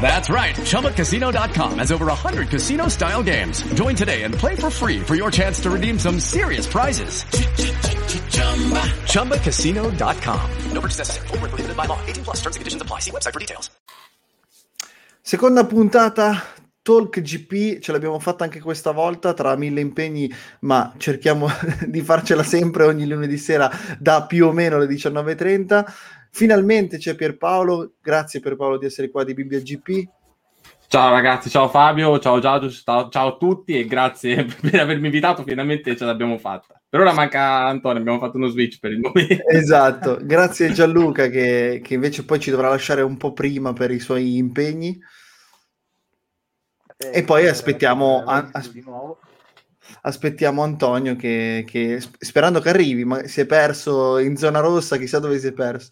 That's right. ChumbaCasino.com has over 100 casino style games. Join today and play for free for your chance to redeem some serious prizes. ChumbaCasino.com. No purchase necessary. Full prohibited by law. 18 plus terms and conditions apply. See website for details. Seconda puntata. Talk GP ce l'abbiamo fatta anche questa volta tra mille impegni, ma cerchiamo di farcela sempre ogni lunedì sera da più o meno le 19.30. Finalmente c'è Pierpaolo, grazie Pierpaolo di essere qua di Bibbia GP. Ciao ragazzi, ciao Fabio, ciao Giacomo, ciao, ciao, a tutti e grazie per avermi invitato, finalmente ce l'abbiamo fatta. Per ora manca Antonio, abbiamo fatto uno switch per il momento. Esatto, grazie Gianluca che, che invece poi ci dovrà lasciare un po' prima per i suoi impegni. Eh, e poi aspettiamo, a, as- aspettiamo Antonio che, che, sperando che arrivi, ma si è perso in zona rossa, chissà dove si è perso.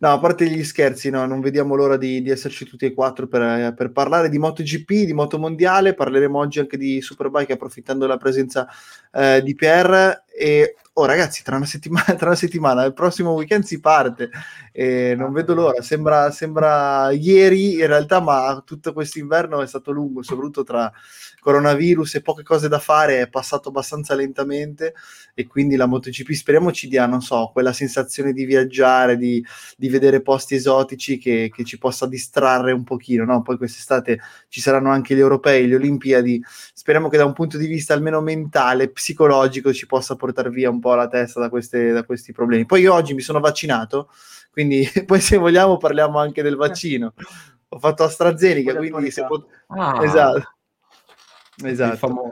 No, a parte gli scherzi, no, non vediamo l'ora di, di esserci tutti e quattro per, per, parlare di MotoGP, di Moto Mondiale, parleremo oggi anche di Superbike approfittando della presenza eh, di Pierre. E oh ragazzi, tra una settimana, tra una settimana il prossimo weekend si parte, e non vedo l'ora, sembra, sembra ieri in realtà, ma tutto questo inverno è stato lungo, soprattutto tra coronavirus e poche cose da fare, è passato abbastanza lentamente e quindi la MotoGP speriamo ci dia, non so, quella sensazione di viaggiare, di, di vedere posti esotici che, che, ci possa distrarre un pochino, no? Poi quest'estate ci saranno anche gli europei, le Olimpiadi, speriamo che da un punto di vista almeno mentale, psicologico, ci possa portare via un po' la testa da, queste, da questi problemi. Poi io oggi mi sono vaccinato, quindi poi se vogliamo parliamo anche del vaccino. Ho fatto AstraZeneca, quindi se pot- ah. esatto. Esatto.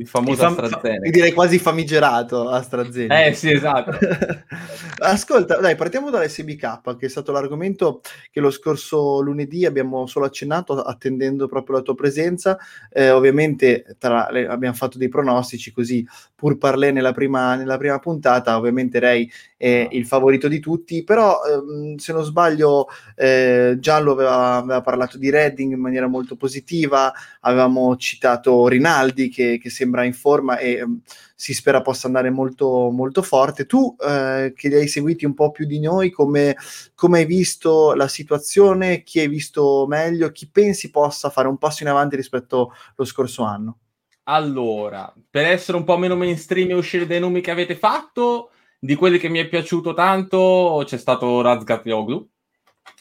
Il, famo- il famoso fam- AstraZeneca. Direi quasi famigerato AstraZeneca. Eh sì, esatto. Ascolta, dai, partiamo dall'SBK, che è stato l'argomento che lo scorso lunedì abbiamo solo accennato, attendendo proprio la tua presenza. Eh, ovviamente tra, le, abbiamo fatto dei pronostici, così pur parlé nella prima, nella prima puntata, ovviamente Ray è il favorito di tutti, però ehm, se non sbaglio eh, Giallo aveva, aveva, parlato di Redding in maniera molto positiva, avevamo citato Rinaldi che, che sembra in forma e ehm, si spera possa andare molto, molto forte. Tu eh, che li hai seguiti un po' più di noi, come, come hai visto la situazione, chi hai visto meglio, chi pensi possa fare un passo in avanti rispetto allo scorso anno? Allora, per essere un po' meno mainstream e uscire dai nomi che avete fatto, di quelli che mi è piaciuto tanto c'è stato Razgat Yoglu,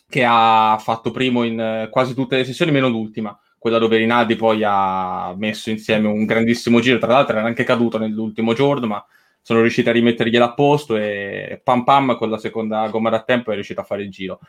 che ha fatto primo in eh, quasi tutte le sessioni, meno l'ultima, quella dove Rinaldi poi ha messo insieme un grandissimo giro, tra l'altro era anche caduto nell'ultimo giorno, ma sono riusciti a rimettergliela a posto e pam pam con la seconda gomma da tempo è riuscito a fare il giro.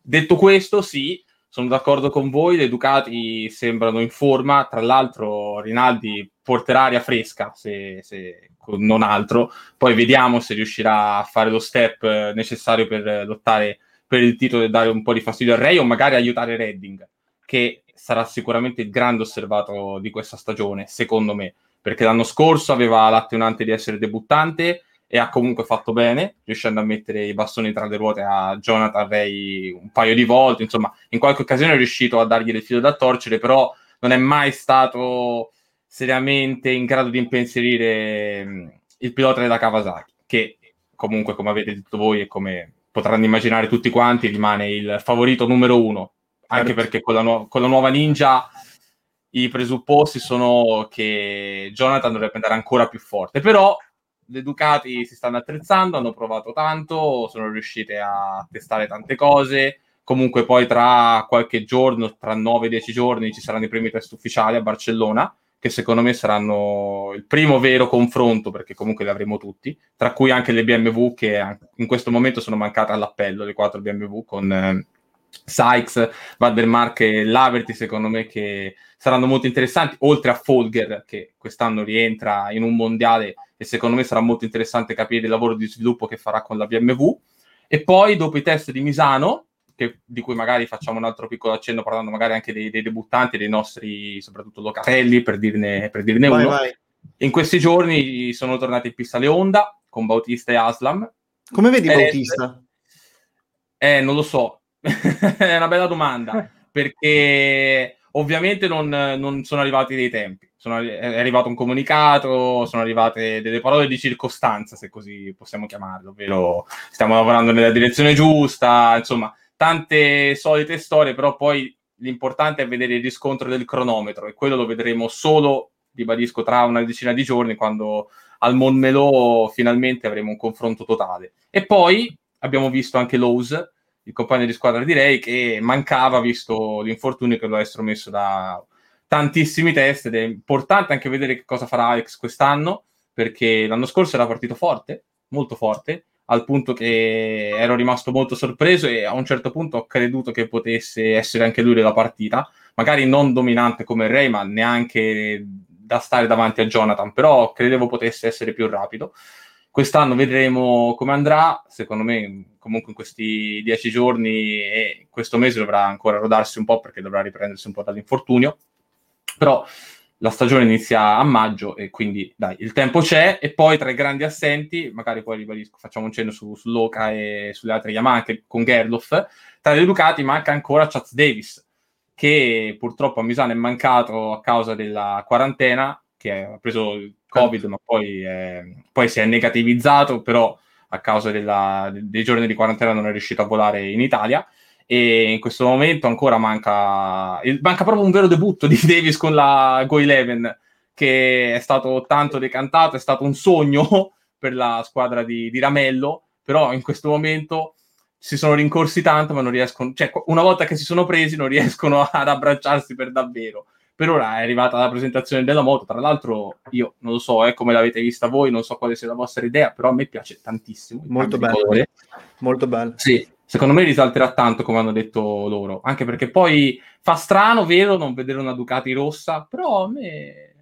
Detto questo, sì, sono d'accordo con voi, le Ducati sembrano in forma, tra l'altro Rinaldi porterà aria fresca, se, se non altro, poi vediamo se riuscirà a fare lo step necessario per lottare per il titolo e dare un po' di fastidio al Re o magari aiutare Redding, che sarà sicuramente il grande osservato di questa stagione, secondo me, perché l'anno scorso aveva l'attenuante di essere debuttante e ha comunque fatto bene, riuscendo a mettere i bastoni tra le ruote a Jonathan Ray un paio di volte, insomma, in qualche occasione è riuscito a dargli del filo da torcere, però non è mai stato seriamente in grado di impensierire mm, il pilota della Kawasaki, che comunque, come avete detto voi e come potranno immaginare tutti quanti, rimane il favorito numero uno, anche certo. perché con la, nu- con la nuova Ninja i presupposti sono che Jonathan dovrebbe andare ancora più forte, però le Ducati si stanno attrezzando, hanno provato tanto, sono riuscite a testare tante cose. Comunque poi tra qualche giorno, tra 9-10 giorni, ci saranno i primi test ufficiali a Barcellona, che secondo me saranno il primo vero confronto, perché comunque li avremo tutti, tra cui anche le BMW che in questo momento sono mancate all'appello, le quattro BMW con, Sykes, Vandermark e Laverty, secondo me che saranno molto interessanti, oltre a Folger che quest'anno rientra in un mondiale e secondo me sarà molto interessante capire il lavoro di sviluppo che farà con la BMW. E poi dopo i test di Misano, che, di cui magari facciamo un altro piccolo accenno parlando magari anche dei, dei debuttanti, dei nostri soprattutto Locatelli, per dirne, per dirne vai, uno. Vai. In questi giorni sono tornati in pista le Honda con Bautista e Aslam. Come vedi Bautista? Eh, non lo so, è una bella domanda, perché ovviamente non, non, sono arrivati dei tempi. Sono, è arrivato un comunicato, sono arrivate delle parole di circostanza, se così possiamo chiamarlo, ovvero stiamo lavorando nella direzione giusta, insomma, tante solite storie, però poi l'importante è vedere il riscontro del cronometro e quello lo vedremo solo, ribadisco, tra una decina di giorni, quando al Monmelò finalmente avremo un confronto totale. E poi abbiamo visto anche Lowe's, il compagno di squadra direi che mancava visto l'infortunio che lo ha estromesso da tantissimi test ed è importante anche vedere che cosa farà Alex quest'anno perché l'anno scorso era partito forte, molto forte, al punto che ero rimasto molto sorpreso e a un certo punto ho creduto che potesse essere anche lui della partita, magari non dominante come Ray, ma neanche da stare davanti a Jonathan, però credevo potesse essere più rapido. Quest'anno vedremo come andrà, secondo me comunque in questi dieci giorni e questo mese dovrà ancora rodarsi un po' perché dovrà riprendersi un po' dall'infortunio, però la stagione inizia a maggio e quindi dai, il tempo c'è. E poi tra i grandi assenti, magari poi ribadisco, facciamo un cenno su, su Loca e sulle altre Yamaha anche con Gerloff, tra le Ducati manca ancora Chaz Davis che purtroppo a Misano è mancato a causa della quarantena che ha preso il Covid, ma poi, eh, poi, si è negativizzato, però a causa della, dei giorni di quarantena non è riuscito a volare in Italia. E in questo momento ancora manca, manca proprio un vero debutto di Davis con la Go 11, che è stato tanto decantato, è stato un sogno per la squadra di, di Ramello, però in questo momento si sono rincorsi tanto, ma non riescono, cioè una volta che si sono presi non riescono ad abbracciarsi per davvero per ora è arrivata la presentazione della moto. Tra l'altro, io non lo so eh, come l'avete vista voi, non so quale sia la vostra idea, però a me piace tantissimo. Molto bello. Molto bello. Sì, secondo me risalterà tanto, come hanno detto loro. Anche perché poi fa strano, vero, non vedere una Ducati rossa, però a me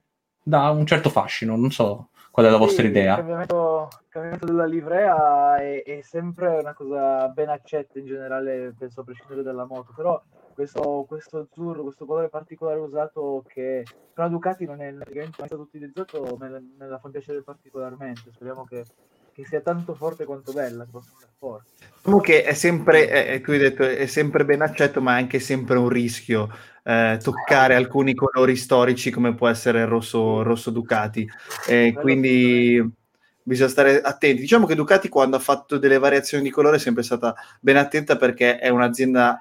dà un certo fascino. Non so qual è la vostra sì, idea. Il cambiamento, il cambiamento, della livrea è, è sempre una cosa ben accetta in generale, penso a prescindere dalla moto, però questo, questo azzurro, questo colore particolare usato che per la Ducati non è praticamente mai stato utilizzato, me, me la fa piacere particolarmente. Speriamo che, che, sia tanto forte quanto bella, forte. Diciamo che è sempre, è, tu hai detto, è sempre ben accetto, ma è anche sempre un rischio eh, toccare alcuni colori storici come può essere il rosso, rosso Ducati. Eh, quindi bisogna stare attenti. Diciamo che Ducati quando ha fatto delle variazioni di colore è sempre stata ben attenta perché è un'azienda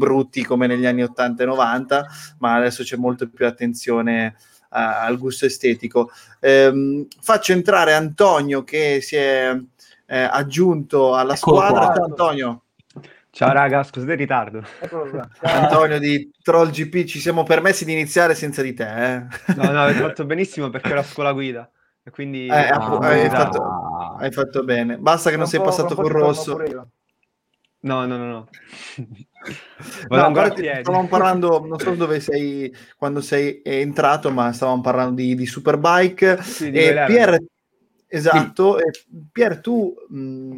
brutti come negli anni 80 e 90 90, ma adesso c'è molto più attenzione uh, al gusto estetico. Um, faccio entrare Antonio che si è eh, aggiunto alla Eccolo squadra. Ciao Antonio. Ciao raga, scusate il ritardo. Antonio di Troll GP, ci siamo permessi di iniziare senza di te. Eh? No, no, avete fatto benissimo perché ero a scuola guida. E quindi eh, ah, hai, fatto, hai, fatto, bene. Basta che non sei passato col rosso. No, no, no, no. No, stavamo parlando, non so dove sei, quando sei entrato, ma stavamo parlando di, di Superbike. Sì, di e Pier, esatto, sì. e Pier, tu mh,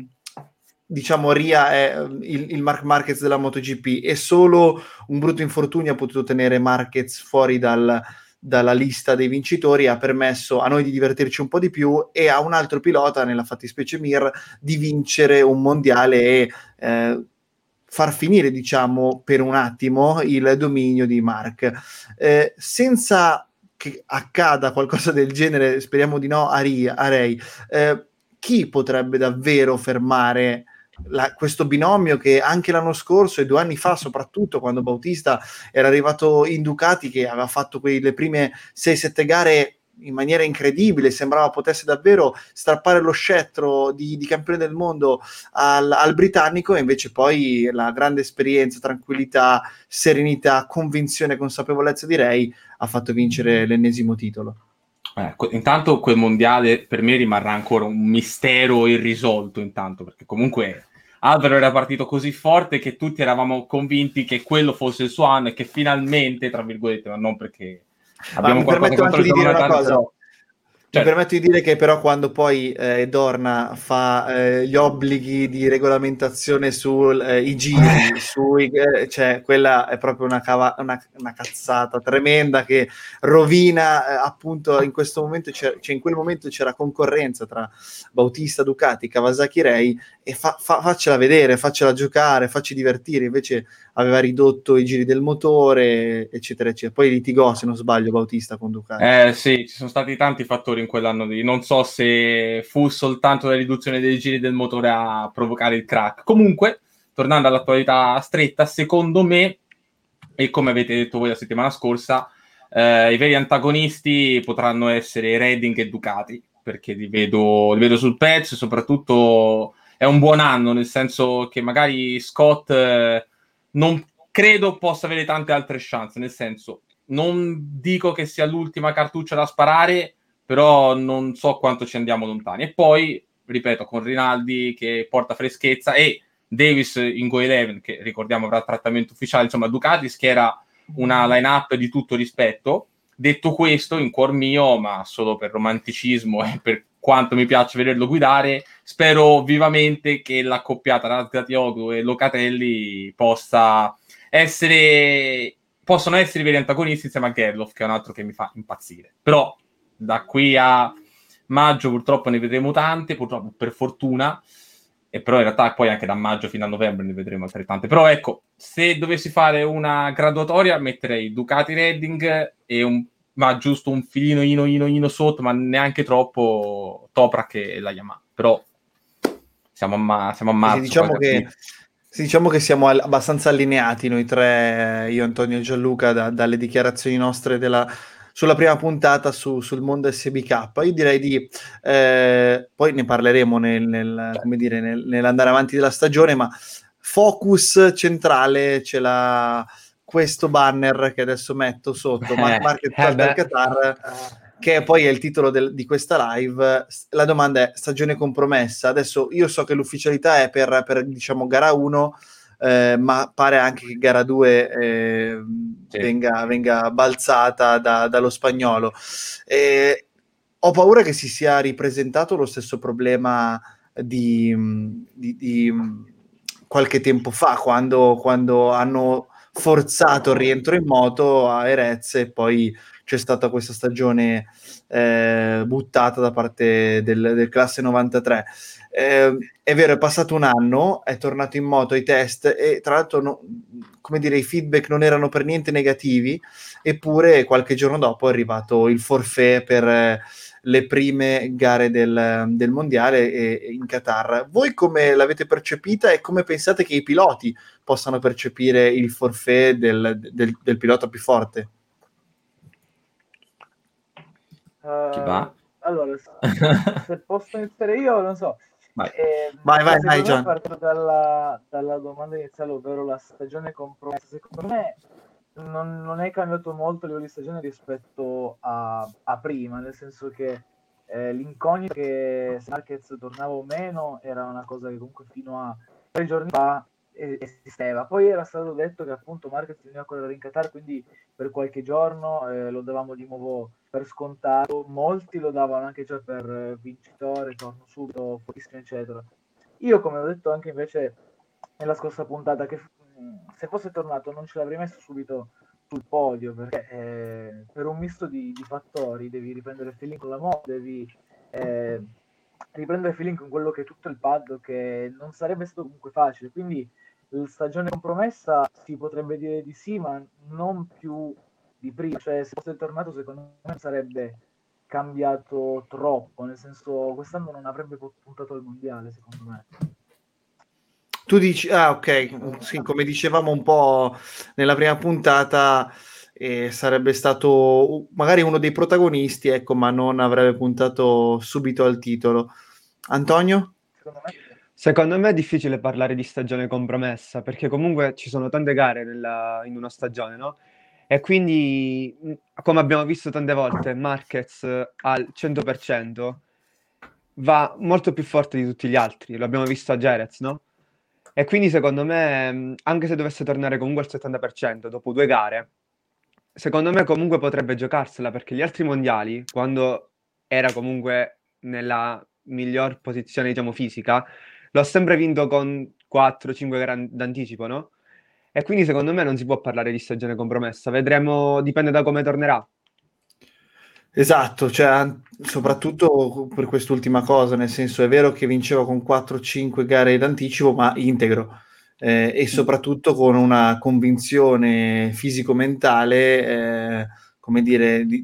diciamo Ria è il, il, Mark Marquez della MotoGP e solo un brutto infortunio ha potuto tenere Marquez fuori dal, dalla lista dei vincitori ha permesso a noi di divertirci un po' di più e a un altro pilota, nella fattispecie Mir, di vincere un mondiale e eh, far finire, diciamo, per un attimo il dominio di Mark. Eh, senza che accada qualcosa del genere, speriamo di no, a, Ria, Ray, eh, chi potrebbe davvero fermare la, questo binomio che anche l'anno scorso e due anni fa, soprattutto quando Bautista era arrivato in Ducati, che aveva fatto quelle prime 6-7 gare in maniera incredibile, sembrava potesse davvero strappare lo scettro di, di campione del mondo al, al, britannico e invece poi la grande esperienza, tranquillità, serenità, convinzione, consapevolezza direi ha fatto vincere l'ennesimo titolo. Eh, intanto quel mondiale per me rimarrà ancora un mistero irrisolto intanto perché comunque Alvaro era partito così forte che tutti eravamo convinti che quello fosse il suo anno e che finalmente, tra virgolette, ma non perché abbiamo ma qualcosa contro il cosa. Certo. Mi permetto di dire che però quando poi eh, Dorna fa eh, gli obblighi di regolamentazione sui eh, giri, sui, eh, cioè quella è proprio una, cava- una, una cazzata tremenda che rovina eh, appunto in questo momento, cioè in quel momento c'era concorrenza tra Bautista, Ducati, Kawasaki Ray e fa- fa- faccela vedere, faccela giocare, facci divertire, invece aveva ridotto i giri del motore, eccetera, eccetera. Poi litigò, se non sbaglio, Bautista con Ducati. Eh sì, ci sono stati tanti fattori in quell'anno lì. Non so se fu soltanto la riduzione dei giri del motore a provocare il crack. Comunque, tornando all'attualità stretta, secondo me, e come avete detto voi la settimana scorsa, eh, i veri antagonisti potranno essere Redding e Ducati, perché li vedo, li vedo sul pezzo, soprattutto è un buon anno, nel senso che magari Scott... Eh, non credo possa avere tante altre chance, nel senso, non dico che sia l'ultima cartuccia da sparare, però non so quanto ci andiamo lontani. E poi, ripeto, con Rinaldi che porta freschezza e Davis in Go 11, che ricordiamo avrà trattamento ufficiale, insomma, Ducati schiera una line-up di tutto rispetto. Detto questo, in cuor mio, ma solo per romanticismo e per quanto mi piace vederlo guidare, spero vivamente che l'accoppiata Razgatioglu e Locatelli possa essere possono essere veri antagonisti insieme a Gerloff, che è un altro che mi fa impazzire. Però da qui a maggio purtroppo ne vedremo tante, purtroppo per fortuna, e però in realtà poi anche da maggio fino a novembre ne vedremo altrettante. Però ecco, se dovessi fare una graduatoria metterei Ducati Redding e un ma giusto un filino ino ino ino sotto, ma neanche troppo Toprak e la Yamaha. Però siamo a, ma- siamo a marzo. Sì, diciamo, che, sì, diciamo che siamo al- abbastanza allineati noi tre, io, Antonio e Gianluca, da- dalle dichiarazioni nostre della, sulla prima puntata su, sul mondo SBK. Io direi di, eh, poi ne parleremo nel, nel, dire, nel, nell'andare avanti della stagione, ma focus centrale ce l'ha questo banner che adesso metto sotto, Mark Market eh, del Qatar, che poi è il titolo del, di questa live. La domanda è stagione compromessa. Adesso io so che l'ufficialità è per, per diciamo, gara 1, eh, ma pare anche che gara 2 eh, sì. venga, venga, balzata da, dallo spagnolo. Eh, ho paura che si sia ripresentato lo stesso problema di, di, di qualche tempo fa, quando, quando hanno forzato il rientro in moto a Erez e poi c'è stata questa stagione eh, buttata da parte del, del classe 93. Eh, è vero, è passato un anno, è tornato in moto ai test e tra l'altro, no, come dire, i feedback non erano per niente negativi, eppure qualche giorno dopo è arrivato il forfait per le prime gare del, del mondiale e, in Qatar. Voi come l'avete percepita e come pensate che i piloti possano percepire il forfait del, del, del pilota più forte? Uh, allora, se posso iniziare io, non so. Vai, eh, vai, vai, vai John. Parto dalla, dalla domanda iniziale, ovvero la stagione compromessa. Secondo me non, non, è cambiato molto a livello di stagione rispetto a, a prima, nel senso che eh, l'incognita che se Marquez tornava o meno era una cosa che comunque fino a tre giorni fa esisteva. Poi era stato detto che appunto Marquez veniva a correre in Qatar, quindi per qualche giorno eh, lo davamo di nuovo per scontato. Molti lo davano anche già per eh, vincitore, torno subito, fortissimo, eccetera. Io, come ho detto anche invece nella scorsa puntata, che se fosse tornato non ce l'avrei messo subito sul podio perché eh, per un misto di, di, fattori devi riprendere il feeling con la moda, devi eh, riprendere il feeling con quello che è tutto il pad che non sarebbe stato comunque facile. Quindi stagione compromessa si potrebbe dire di sì ma non più di prima. Cioè se fosse tornato secondo me sarebbe cambiato troppo. Nel senso quest'anno non avrebbe puntato al mondiale secondo me tu dici, ah ok, sì, come dicevamo un po' nella prima puntata, eh, sarebbe stato magari uno dei protagonisti, ecco, ma non avrebbe puntato subito al titolo. Antonio? Secondo me è difficile parlare di stagione compromessa, perché comunque ci sono tante gare nella, in una stagione, no? E quindi, come abbiamo visto tante volte, Marquez al 100% va molto più forte di tutti gli altri. Lo abbiamo visto a Jerez, no? E quindi secondo me, anche se dovesse tornare comunque al 70% dopo due gare, secondo me comunque potrebbe giocarsela perché gli altri mondiali, quando era comunque nella miglior posizione, diciamo, fisica, lo ha sempre vinto con 4-5 gare d'anticipo, no? E quindi secondo me non si può parlare di stagione compromessa. Vedremo, dipende da come tornerà. Esatto, cioè, soprattutto per quest'ultima cosa, nel senso è vero che vinceva con 4-5 gare d'anticipo, ma integro eh, e soprattutto con una convinzione fisico-mentale, eh, come dire, di,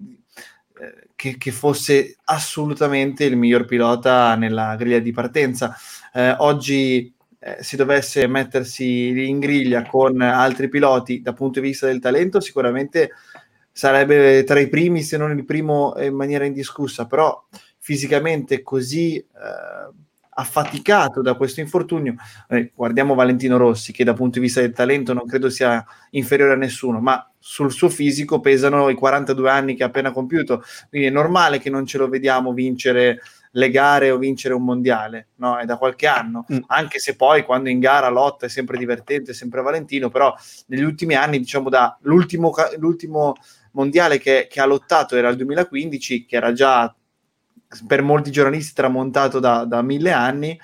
eh, che, che, fosse assolutamente il miglior pilota nella griglia di partenza. Eh, oggi eh, si dovesse mettersi in griglia con altri piloti dal punto di vista del talento, sicuramente sarebbe tra i primi, se non il primo in maniera indiscussa, però fisicamente così eh, affaticato da questo infortunio, eh, guardiamo Valentino Rossi che dal punto di vista del talento non credo sia inferiore a nessuno, ma sul suo fisico pesano i 42 anni che ha appena compiuto, quindi è normale che non ce lo vediamo vincere le gare o vincere un mondiale, no? È da qualche anno, mm. anche se poi quando in gara lotta è sempre divertente, è sempre Valentino, però negli ultimi anni, diciamo da l'ultimo, l'ultimo mondiale che, che ha lottato era il 2015, che era già per molti giornalisti tramontato da, da mille anni,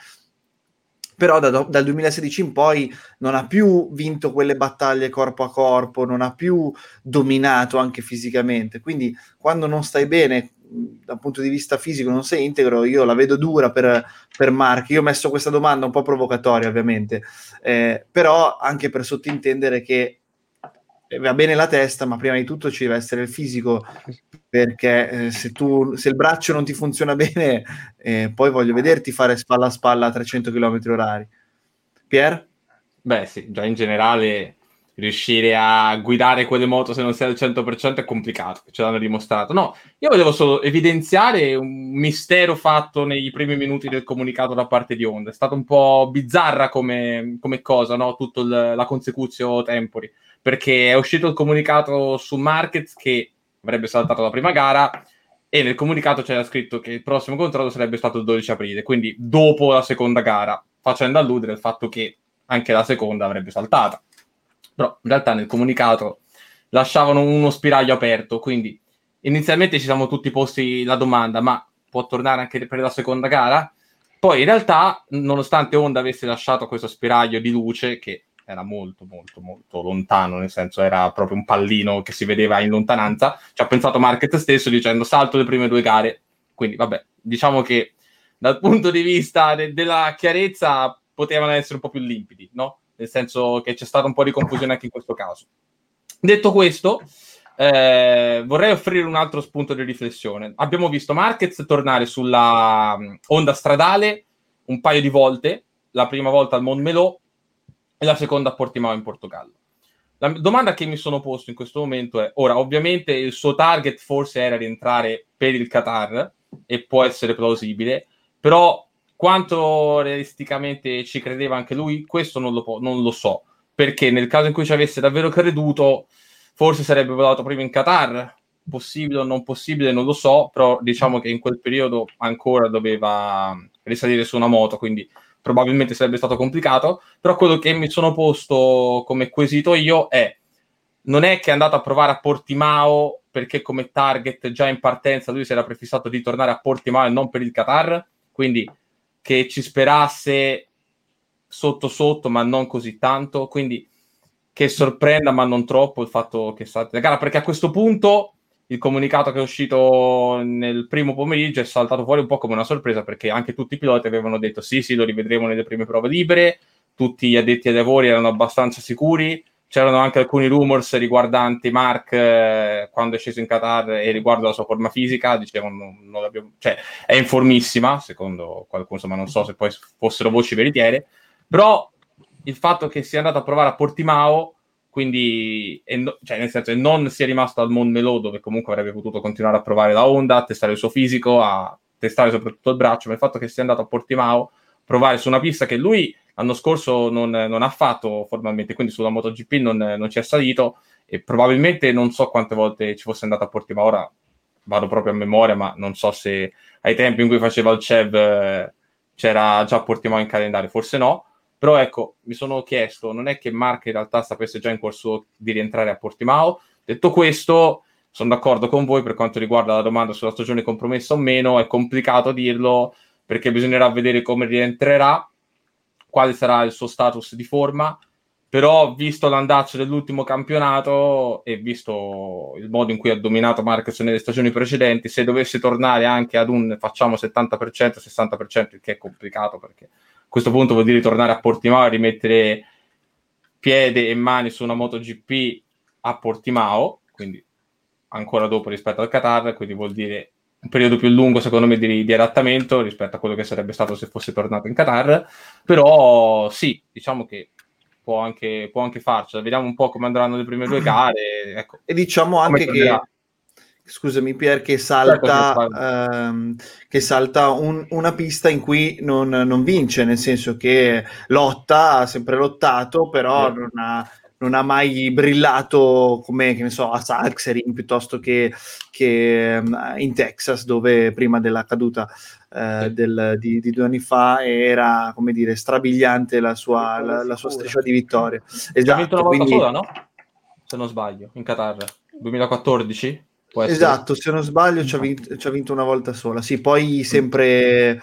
però da, dal 2016 in poi non ha più vinto quelle battaglie corpo a corpo, non ha più dominato anche fisicamente. Quindi quando non stai bene dal punto di vista fisico, non sei integro, io la vedo dura per, per Mark. Io ho messo questa domanda un po' provocatoria, ovviamente, eh, però anche per sottintendere che va bene la testa, ma prima di tutto ci deve essere il fisico, perché eh, se, tu, se il braccio non ti funziona bene, eh, poi voglio vederti fare spalla a spalla a 300 km orari. Pier? Beh sì, già in generale riuscire a guidare quelle moto se non sei al 100% è complicato, ce l'hanno dimostrato. No, io volevo solo evidenziare un mistero fatto nei primi minuti del comunicato da parte di Honda. È stata un po' bizzarra come, come cosa, no? Tutto la consecuzio tempori perché è uscito il comunicato su Markets che avrebbe saltato la prima gara e nel comunicato c'era scritto che il prossimo controllo sarebbe stato il 12 aprile, quindi dopo la seconda gara, facendo alludere al fatto che anche la seconda avrebbe saltata. Però in realtà nel comunicato lasciavano uno spiraglio aperto, quindi inizialmente ci siamo tutti posti la domanda, ma può tornare anche per la seconda gara? Poi in realtà, nonostante Honda avesse lasciato questo spiraglio di luce, che era molto molto molto lontano, nel senso era proprio un pallino che si vedeva in lontananza, ci ha pensato Market stesso dicendo salto le prime due gare, quindi vabbè, diciamo che dal punto di vista de- della chiarezza potevano essere un po' più limpidi, no? Nel senso che c'è stata un po' di confusione anche in questo caso. Detto questo, eh, vorrei offrire un altro spunto di riflessione. Abbiamo visto Marquez tornare sulla um, onda stradale un paio di volte, la prima volta al Montmelò e la seconda a Portimao in Portogallo. La domanda che mi sono posto in questo momento è, ora ovviamente il suo target forse era rientrare per il Qatar e può essere plausibile, però quanto realisticamente ci credeva anche lui, questo non lo, po- non lo so, perché nel caso in cui ci avesse davvero creduto, forse sarebbe volato prima in Qatar, possibile o non possibile non lo so, però diciamo che in quel periodo ancora doveva risalire su una moto, quindi probabilmente sarebbe stato complicato, però quello che mi sono posto come quesito io è non è che è andato a provare a Portimao perché come target già in partenza lui si era prefissato di tornare a Portimao e non per il Qatar, quindi che ci sperasse sotto sotto ma non così tanto, quindi che sorprenda ma non troppo il fatto che salti la gara, perché a questo punto il comunicato che è uscito nel primo pomeriggio è saltato fuori un po' come una sorpresa perché anche tutti i piloti avevano detto sì sì lo rivedremo nelle prime prove libere, tutti gli addetti ai lavori erano abbastanza sicuri, c'erano anche alcuni rumors riguardanti Mark eh, quando è sceso in Qatar e riguardo la sua forma fisica, dicevano non l'abbiamo, cioè è informissima secondo qualcuno, insomma non so se poi fossero voci veritiere, però il fatto che sia andato a provare a Portimao quindi no, cioè nel senso non sia rimasto al Montmelò dove comunque avrebbe potuto continuare a provare la Honda, a testare il suo fisico, a testare soprattutto il braccio, ma il fatto che sia andato a Portimao provare su una pista che lui l'anno scorso non, non ha fatto formalmente, quindi sulla MotoGP non, non ci è salito e probabilmente non so quante volte ci fosse andato a Portimao, ora vado proprio a memoria, ma non so se ai tempi in cui faceva il CEV eh, c'era già Portimao in calendario, forse no, però ecco, mi sono chiesto, non è che Mark in realtà sapesse già in corso di rientrare a Portimao? Detto questo, sono d'accordo con voi per quanto riguarda la domanda sulla stagione compromessa o meno, è complicato dirlo perché bisognerà vedere come rientrerà, quale sarà il suo status di forma, però visto l'andazzo dell'ultimo campionato e visto il modo in cui ha dominato Marquez nelle stagioni precedenti, se dovesse tornare anche ad un facciamo 70%, 60%, il che è complicato perché questo punto vuol dire tornare a Portimao e rimettere piede e mani su una MotoGP a Portimao, quindi ancora dopo rispetto al Qatar, quindi vuol dire un periodo più lungo secondo me di, di, adattamento rispetto a quello che sarebbe stato se fosse tornato in Qatar, però sì, diciamo che può anche, può anche farcela, vediamo un po' come andranno le prime due gare. Ecco. E diciamo anche che scusami Pier, che salta, ehm, che salta un, una pista in cui non, non, vince, nel senso che lotta, ha sempre lottato, però non ha, non ha mai brillato come, che ne so, a Salkserin piuttosto che, che um, in Texas, dove prima della caduta uh, del, di, di, due anni fa era, come dire, strabiliante la sua, la, la sua striscia di vittoria. Esatto, ha vinto una volta quindi... sola, no? Se non sbaglio, in Qatar, 2014? Esatto, se non sbaglio ci ha, vinto, ci ha, vinto, una volta sola. Sì, poi sempre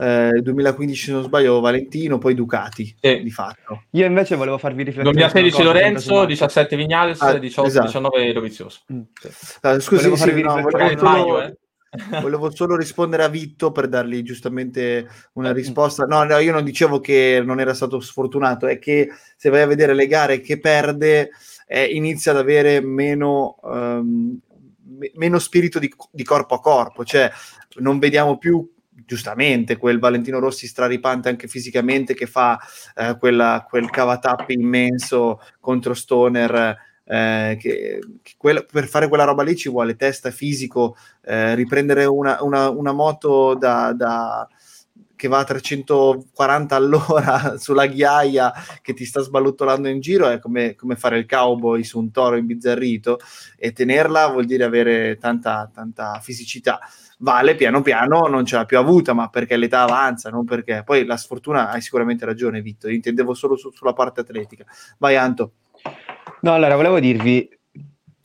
eh, 2015 se non sbaglio Valentino, poi Ducati, sì. di fatto. Io invece volevo farvi riflettere. 2016 Lorenzo, 17 Vignales, ah, 18, esatto. 19 Dovizioso. Mm. Sì. Uh, scusi, volevo, sì, no, volevo, solo, eh. volevo, solo, rispondere a Vitto per dargli giustamente una mm. risposta. No, no, io non dicevo che non era stato sfortunato, è che se vai a vedere le gare che perde... Eh, inizia ad avere meno um, meno spirito di, di, corpo a corpo, cioè non vediamo più giustamente quel Valentino Rossi straripante anche fisicamente che fa eh, quella, quel cavatappi immenso contro Stoner. Eh, che, che quella, per fare quella roba lì ci vuole testa fisico, eh, riprendere una, una, una moto da, da, che va a 340 all'ora sulla ghiaia che ti sta sballottolando in giro è come, come, fare il cowboy su un toro imbizzarrito e tenerla vuol dire avere tanta, tanta fisicità. Vale piano piano non ce l'ha più avuta, ma perché l'età avanza, non perché. Poi la sfortuna hai sicuramente ragione, Vitto. intendevo solo su, sulla parte atletica. Vai, Anto. No, allora volevo dirvi,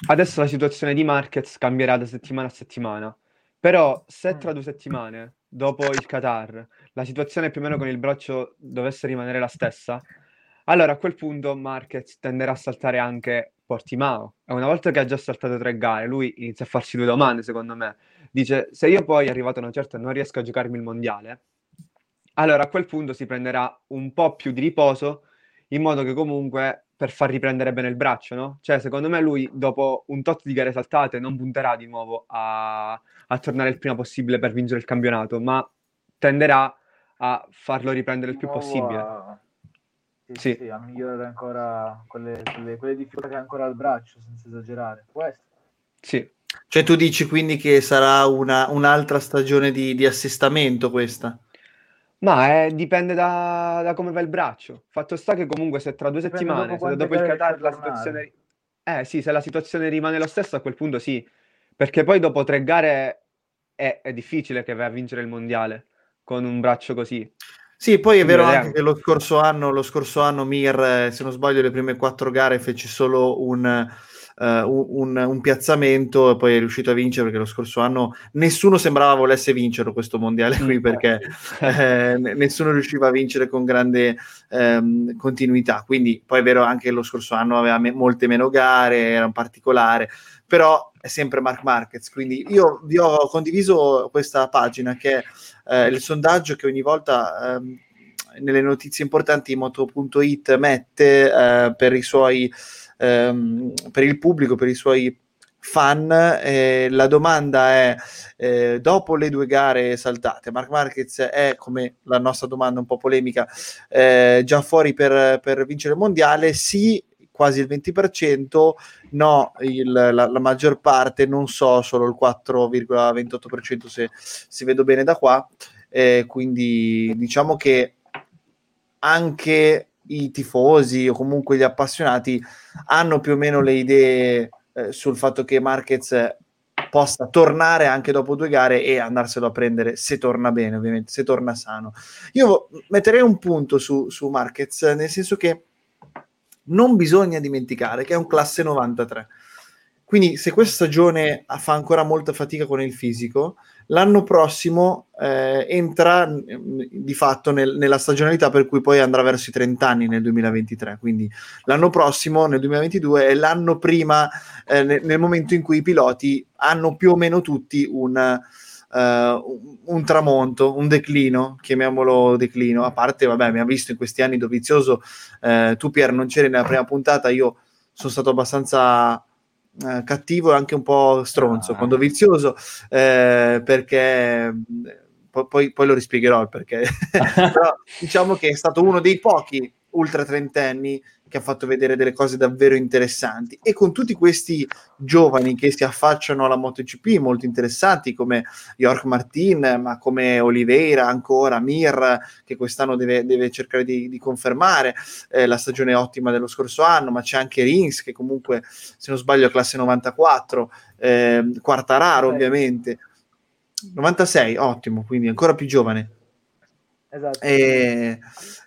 adesso la situazione di Marquez cambierà da settimana a settimana, però se tra due settimane, dopo il Qatar, la situazione più o meno con il braccio dovesse rimanere la stessa, allora a quel punto Marquez tenderà a saltare anche Portimao. E una volta che ha già saltato tre gare, lui inizia a farsi due domande, secondo me. Dice, se io poi arrivato a una certa non riesco a giocarmi il mondiale, allora a quel punto si prenderà un po' più di riposo, in modo che comunque per far riprendere bene il braccio, no? Cioè, secondo me lui, dopo un tot di gare saltate, non punterà di nuovo a, a tornare il prima possibile per vincere il campionato, ma tenderà a farlo riprendere il più possibile. A... Sì, sì. Sì, a migliorare ancora quelle, quelle, quelle, difficoltà che ha ancora al braccio, senza esagerare. Può essere. Sì. Cioè tu dici quindi che sarà una, un'altra stagione di, di, assestamento questa? Ma eh, dipende da, da, come va il braccio. Fatto sta che comunque se tra due dipende settimane, dopo, dopo il Qatar la situazione... Eh sì, se la situazione rimane lo stesso a quel punto sì. Perché poi dopo tre gare è, è difficile che vai a vincere il mondiale con un braccio così. Sì, poi è vero anche che lo scorso anno, lo scorso anno Mir, eh, se non sbaglio, le prime quattro gare fece solo un, un- un- un piazzamento e poi è riuscito a vincere perché lo scorso anno nessuno sembrava volesse vincerlo questo mondiale qui Mm. perché eh, ne- nessuno riusciva a vincere con grande ehm, continuità. Quindi poi è vero anche che lo scorso anno aveva me- molte meno gare, era un particolare, però è sempre Mark Marquez. Quindi io vi ho condiviso questa pagina che è eh, il sondaggio che ogni volta ehm, nelle notizie importanti moto.it mette eh, per i suoi ehm, per il pubblico, per i suoi fan. eh, la domanda è: eh, dopo le due gare saltate, Mark Marquez è come la nostra domanda un po' polemica, eh, già fuori per, per vincere il mondiale? Sì, quasi il 20%, no, il- la, la maggior parte, non so, solo il 4,28% se, se vedo bene da qua. Eh, quindi diciamo che anche i tifosi o comunque gli appassionati hanno più o meno le idee eh, sul fatto che Marquez possa tornare anche dopo due gare e andarselo a prendere se torna bene, ovviamente, se torna sano. Io metterei un punto su, su Marquez, nel senso che non bisogna dimenticare che è un classe 93. Quindi se questa stagione fa ancora molta fatica con il fisico, l'anno prossimo eh, entra mm, di fatto nel- nella stagionalità per cui poi andrà verso i 30 anni nel 2023. Quindi l'anno prossimo, nel 2022, è l'anno prima, eh, ne- nel momento in cui i piloti hanno più o meno tutti un, eh, un- tramonto, un declino, chiamiamolo declino. A parte, vabbè, abbiamo visto in questi anni Dovizioso, eh, tu Pier non c'eri nella prima puntata, io sono stato abbastanza eh, cattivo e anche un po' stronzo Ah. con Dovizioso eh, perché po- poi, poi lo rispiegherò il perché però diciamo che è stato uno dei pochi ultra trentenni che ha fatto vedere delle cose davvero interessanti e con tutti questi giovani che si affacciano alla MotoGP molto interessanti come York Martin ma come Oliveira ancora Mir che quest'anno deve, deve cercare di, di confermare eh, la stagione ottima dello scorso anno ma c'è anche Rins che comunque se non sbaglio è classe 94 eh, Quartararo Sì. ovviamente 96 ottimo quindi ancora più giovane Esatto. e,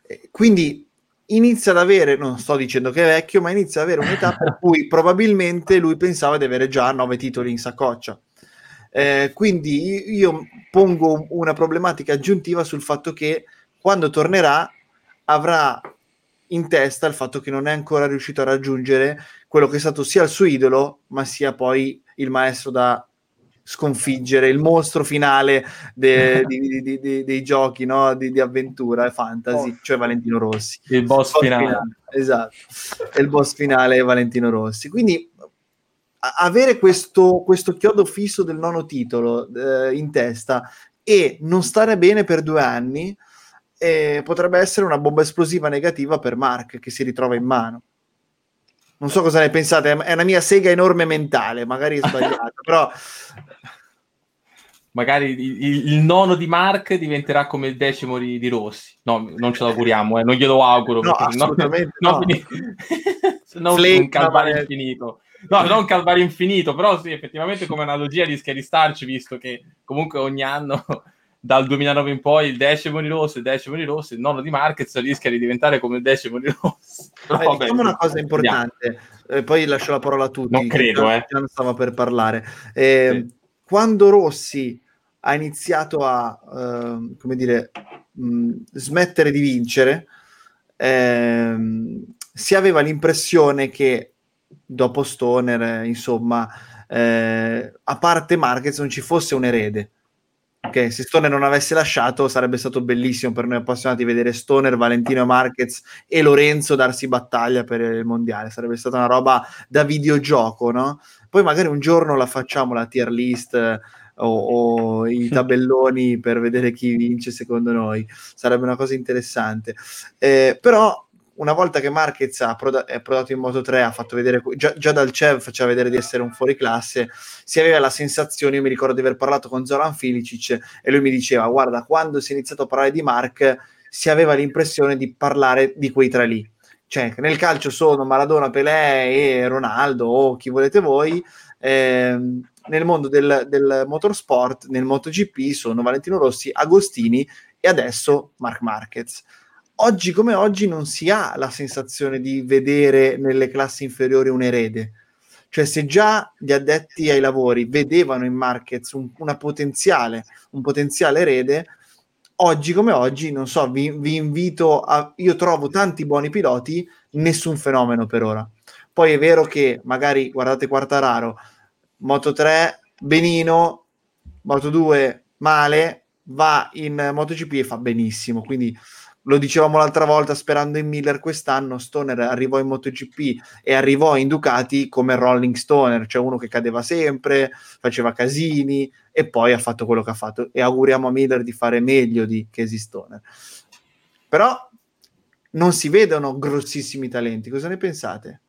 e quindi inizia ad avere, non sto dicendo che è vecchio, ma inizia ad avere un'età per cui probabilmente lui pensava di avere già nove titoli in saccoccia. Eh, quindi io pongo una problematica aggiuntiva sul fatto che quando tornerà avrà in testa il fatto che non è ancora riuscito a raggiungere quello che è stato sia il suo idolo, ma sia poi il maestro da sconfiggere, il mostro finale de- di- di- di- di- dei giochi no? di, di avventura e fantasy, cioè Valentino Rossi. Il boss finale. Esatto, e il boss finale è Valentino Rossi. Quindi a- avere questo, questo chiodo fisso del nono titolo eh, in testa e non stare bene per due anni eh, potrebbe essere una bomba esplosiva negativa per Mark che si ritrova in mano. Non so cosa ne pensate, è- è una mia sega enorme mentale, magari è sbagliata, però Magari il, il- nono di Mark diventerà come il decimo di, di Rossi. No, non ce l'auguriamo, eh, non glielo auguro. No, assolutamente no, no. no Flake, un calvario infinito. No, non un calvario infinito, però sì, effettivamente come analogia rischia di starci, visto che comunque ogni anno, dal 2009 in poi, il decimo di Rossi, il decimo di Rossi, il nono di Marquez rischia di diventare come il decimo di Rossi. Però, Eh, vabbè, diciamo una sì, cosa importante, eh, poi lascio la parola a tutti. Non credo, eh. Gian stava per parlare. Eh, Quando Rossi ha iniziato a, ehm, come dire, mh, smettere di vincere, ehm, si aveva l'impressione che dopo Stoner, eh, insomma, eh, a parte Marquez non ci fosse un erede. Ok, se Stoner non avesse lasciato sarebbe stato bellissimo per noi appassionati vedere Stoner, Valentino Marquez e Lorenzo darsi battaglia per il mondiale. Sarebbe stata una roba da videogioco, no? Poi magari un giorno la facciamo la tier list eh, o, o i tabelloni per vedere chi vince secondo noi. Sarebbe una cosa interessante. Eh, però una volta che Marquez ha proda- è prodato in Moto 3, ha fatto vedere, già, già dal CEV faceva vedere di essere un fuoriclasse, si aveva la sensazione, io mi ricordo di aver parlato con Zoran Filicic e lui mi diceva, guarda, quando si è iniziato a parlare di Mark, si aveva l'impressione di parlare di quei tre lì. Cioè, nel calcio sono Maradona, Pelé e Ronaldo o chi volete voi, ehm, nel mondo del, del motorsport, nel MotoGP, sono Valentino Rossi, Agostini e adesso Mark Marquez. Oggi come oggi non si ha la sensazione di vedere nelle classi inferiori un erede. Cioè, se già gli addetti ai lavori vedevano in Marquez un, potenziale, un potenziale erede, oggi come oggi, non so, vi, vi, invito a... Io trovo tanti buoni piloti, nessun fenomeno per ora. Poi è vero che magari, guardate Quartararo, Moto 3 benino, Moto 2 male, va in MotoGP e fa benissimo, quindi lo dicevamo l'altra volta sperando in Miller quest'anno, Stoner arrivò in MotoGP e arrivò in Ducati come Rolling Stoner, cioè uno che cadeva sempre, faceva casini e poi ha fatto quello che ha fatto. E auguriamo a Miller di fare meglio di Casey Stoner. Però non si vedono grossissimi talenti, cosa ne pensate?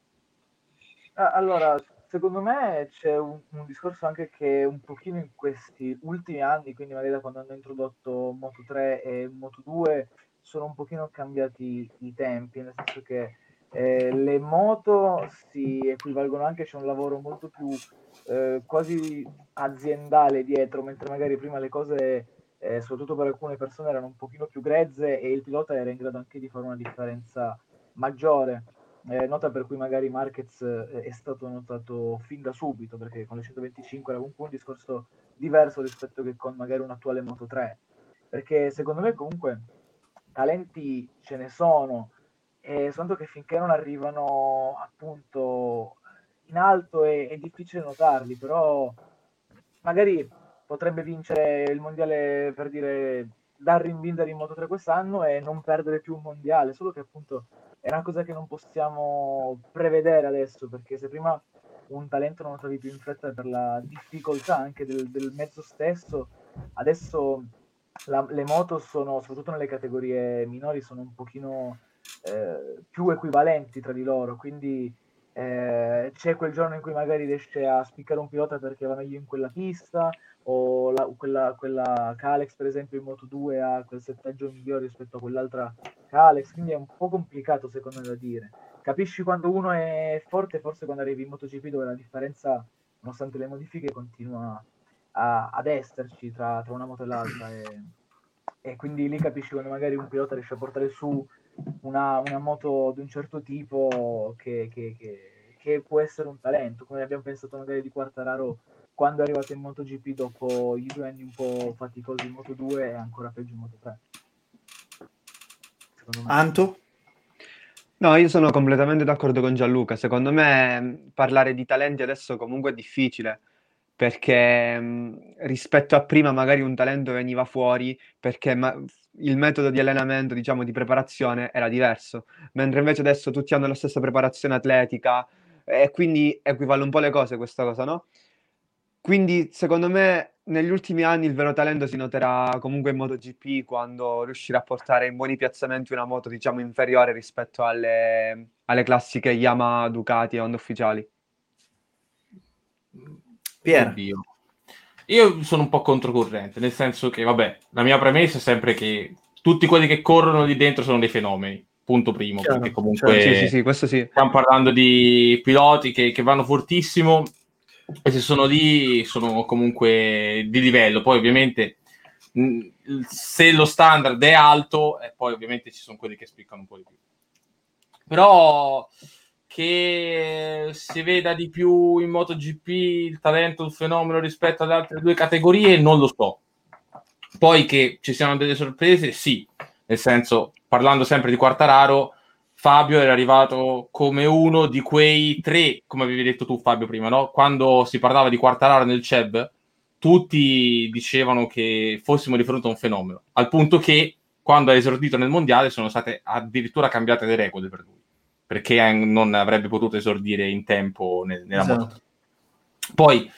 Allora, secondo me c'è un, un, discorso anche che un pochino in questi ultimi anni, quindi magari da quando hanno introdotto Moto 3 e Moto 2, sono un pochino cambiati i tempi, nel senso che eh, le moto si equivalgono anche, c'è un lavoro molto più eh, quasi aziendale dietro, mentre magari prima le cose, eh, soprattutto per alcune persone, erano un pochino più grezze e il pilota era in grado anche di fare una differenza maggiore. Eh, nota per cui magari Marquez eh, è stato notato fin da subito, perché con le 125 era comunque un discorso diverso rispetto che con magari un attuale Moto 3. Perché secondo me comunque talenti ce ne sono, e soltanto che finché non arrivano appunto in alto è, è difficile notarli, però magari potrebbe vincere il mondiale per dire Darrin Binder in Moto 3 quest'anno e non perdere più un mondiale, solo che appunto è una cosa che non possiamo prevedere adesso, perché se prima un talento non lo trovi più in fretta per la difficoltà anche del, del mezzo stesso, adesso la, le moto sono, soprattutto nelle categorie minori, sono un pochino eh, più equivalenti tra di loro, quindi eh, c'è quel giorno in cui magari riesce a spiccare un pilota perché va meglio in quella pista, o la, quella, quella Calex per esempio in Moto 2 ha quel settaggio migliore rispetto a quell'altra Calex, quindi è un po' complicato secondo me da dire. Capisci quando uno è forte, forse quando arrivi in MotoGP dove la differenza, nonostante le modifiche, continua a, ad esserci tra, tra, una moto e l'altra e, e, quindi lì capisci quando magari un pilota riesce a portare su una, una moto di un certo tipo che, che, che, che, può essere un talento, come abbiamo pensato magari di Quartararo quando è arrivato in MotoGP dopo i due anni un po' faticosi in Moto 2 e ancora peggio in Moto 3. Anto? No, io sono completamente d'accordo con Gianluca. Secondo me parlare di talenti adesso comunque è difficile perché mh, rispetto a prima magari un talento veniva fuori perché ma- il metodo di allenamento, diciamo, di preparazione era diverso, mentre invece adesso tutti hanno la stessa preparazione atletica e quindi equivale un po' le cose questa cosa, no? Quindi secondo me negli ultimi anni il vero talento si noterà comunque in MotoGP quando riuscirà a portare in buoni piazzamenti una moto, diciamo, inferiore rispetto alle, alle classiche Yamaha, Ducati e Honda ufficiali. Pier. Oddio. Io sono un po' controcorrente, nel senso che, vabbè, la mia premessa è sempre che tutti quelli che corrono lì dentro sono dei fenomeni. Punto primo, Chiaro, perché comunque cioè, sì, sì, sì, sì, stiamo parlando di piloti che, che vanno fortissimo e se sono lì sono comunque di livello. Poi ovviamente se lo standard è alto, e poi ovviamente ci sono quelli che spiccano un po' di più. Però che si veda di più in MotoGP il talento, il fenomeno rispetto ad altre due categorie, non lo so. Poi che ci siano delle sorprese, sì, nel senso, parlando sempre di Quartararo, Fabio era arrivato come uno di quei tre, come avevi detto tu Fabio prima, no? quando si parlava di Quartararo nel CEB, tutti dicevano che fossimo di fronte a un fenomeno, al punto che quando ha esordito nel mondiale sono state addirittura cambiate le regole per lui perché non avrebbe potuto esordire in tempo nel, nella esatto. moto. Poi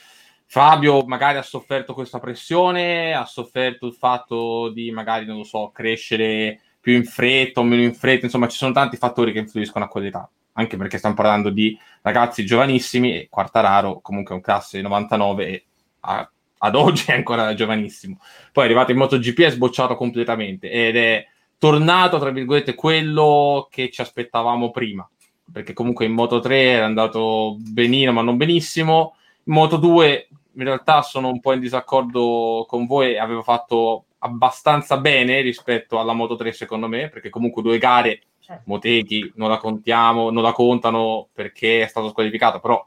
Fabio magari ha sofferto questa pressione, ha sofferto il fatto di magari, non lo so, crescere più in fretta o meno in fretta, insomma ci sono tanti fattori che influiscono a quell'età, anche perché stiamo parlando di ragazzi giovanissimi e Quartararo comunque è un classe 99 e a, ad oggi è ancora giovanissimo. Poi è arrivato in MotoGP e è sbocciato completamente ed è tornato, tra virgolette, quello che ci aspettavamo prima, perché comunque in Moto 3 era andato benino, ma non benissimo. Moto 2 in realtà sono un po' in disaccordo con voi, avevo fatto abbastanza bene rispetto alla Moto 3 secondo me, perché comunque due gare certo. Motegi non la contiamo, non la contano perché è stato squalificato, però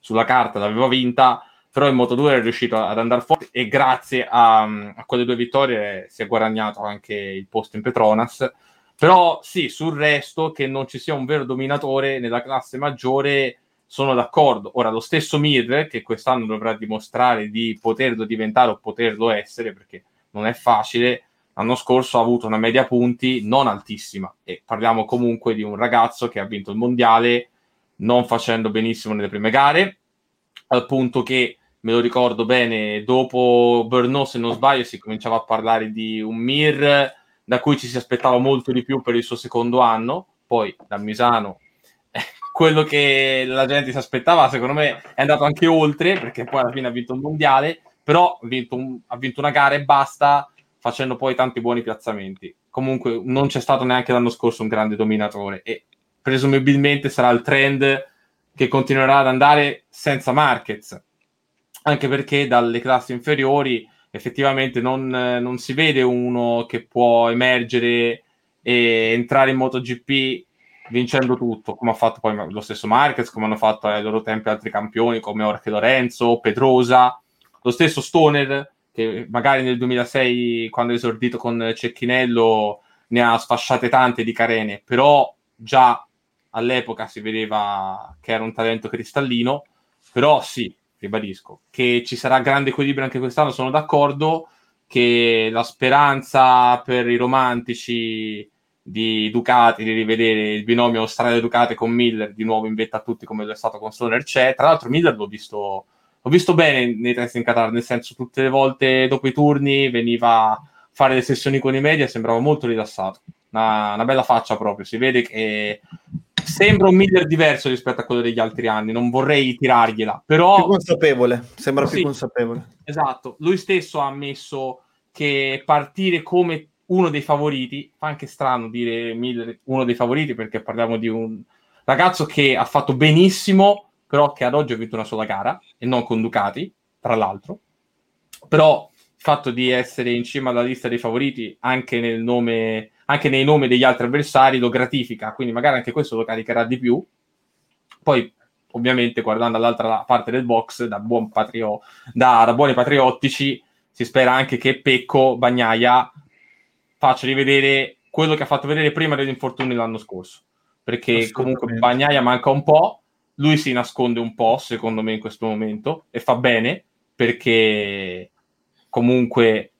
sulla carta l'aveva vinta, però in Moto 2 è riuscito ad andare forte e grazie a, a, quelle due vittorie si è guadagnato anche il posto in Petronas. Però sì, sul resto che non ci sia un vero dominatore nella classe maggiore sono d'accordo. Ora, lo stesso Mir, che quest'anno dovrà dimostrare di poterlo diventare o poterlo essere, perché non è facile, l'anno scorso ha avuto una media punti non altissima e parliamo comunque di un ragazzo che ha vinto il mondiale non facendo benissimo nelle prime gare, al punto che me lo ricordo bene, dopo Brno, se non sbaglio, si cominciava a parlare di un Mir da cui ci si aspettava molto di più per il suo secondo anno, poi da Misano quello che la gente si aspettava, secondo me è andato anche oltre, perché poi alla fine ha vinto il mondiale, però ha vinto, un, ha vinto una gara e basta, facendo poi tanti buoni piazzamenti. Comunque non c'è stato neanche l'anno scorso un grande dominatore e presumibilmente sarà il trend che continuerà ad andare senza Marquez, anche perché dalle classi inferiori effettivamente non, non si vede uno che può emergere e entrare in MotoGP vincendo tutto, come ha fatto poi lo stesso Marquez, come hanno fatto ai loro tempi altri campioni come Orche Lorenzo, Pedrosa, lo stesso Stoner, che magari nel 2006, quando è esordito con Cecchinello, ne ha sfasciate tante di carene, però già all'epoca si vedeva che era un talento cristallino, però sì, ribadisco, che ci sarà grande equilibrio anche quest'anno, sono d'accordo che la speranza per i romantici di Ducati di rivedere il binomio Australia Ducati con Miller di nuovo in vetta a tutti come lo è stato con Stoner c'è. Tra l'altro Miller l'ho visto, l'ho visto bene nei test in Qatar nel senso tutte le volte dopo i turni veniva a fare le sessioni con i media sembrava molto rilassato. Una, una bella faccia proprio si vede che sembra un Miller diverso rispetto a quello degli altri anni non vorrei tirargliela però più consapevole sembra sì, più consapevole esatto lui stesso ha ammesso che partire come uno dei favoriti, fa anche strano dire Miller uno dei favoriti perché parliamo di un ragazzo che ha fatto benissimo, però che ad oggi ha vinto una sola gara e non con Ducati, tra l'altro. Però il fatto di essere in cima alla lista dei favoriti anche, nel nome, anche nei nomi degli altri avversari lo gratifica, quindi magari anche questo lo caricherà di più. Poi ovviamente guardando all'altra parte del box da, buon patrio, da, da buoni patriottici si spera anche che Pecco Bagnaia faccia rivedere quello che ha fatto vedere prima degli infortuni l'anno scorso. Perché comunque Bagnaia manca un po', lui si nasconde un po', secondo me, in questo momento, e fa bene, perché comunque,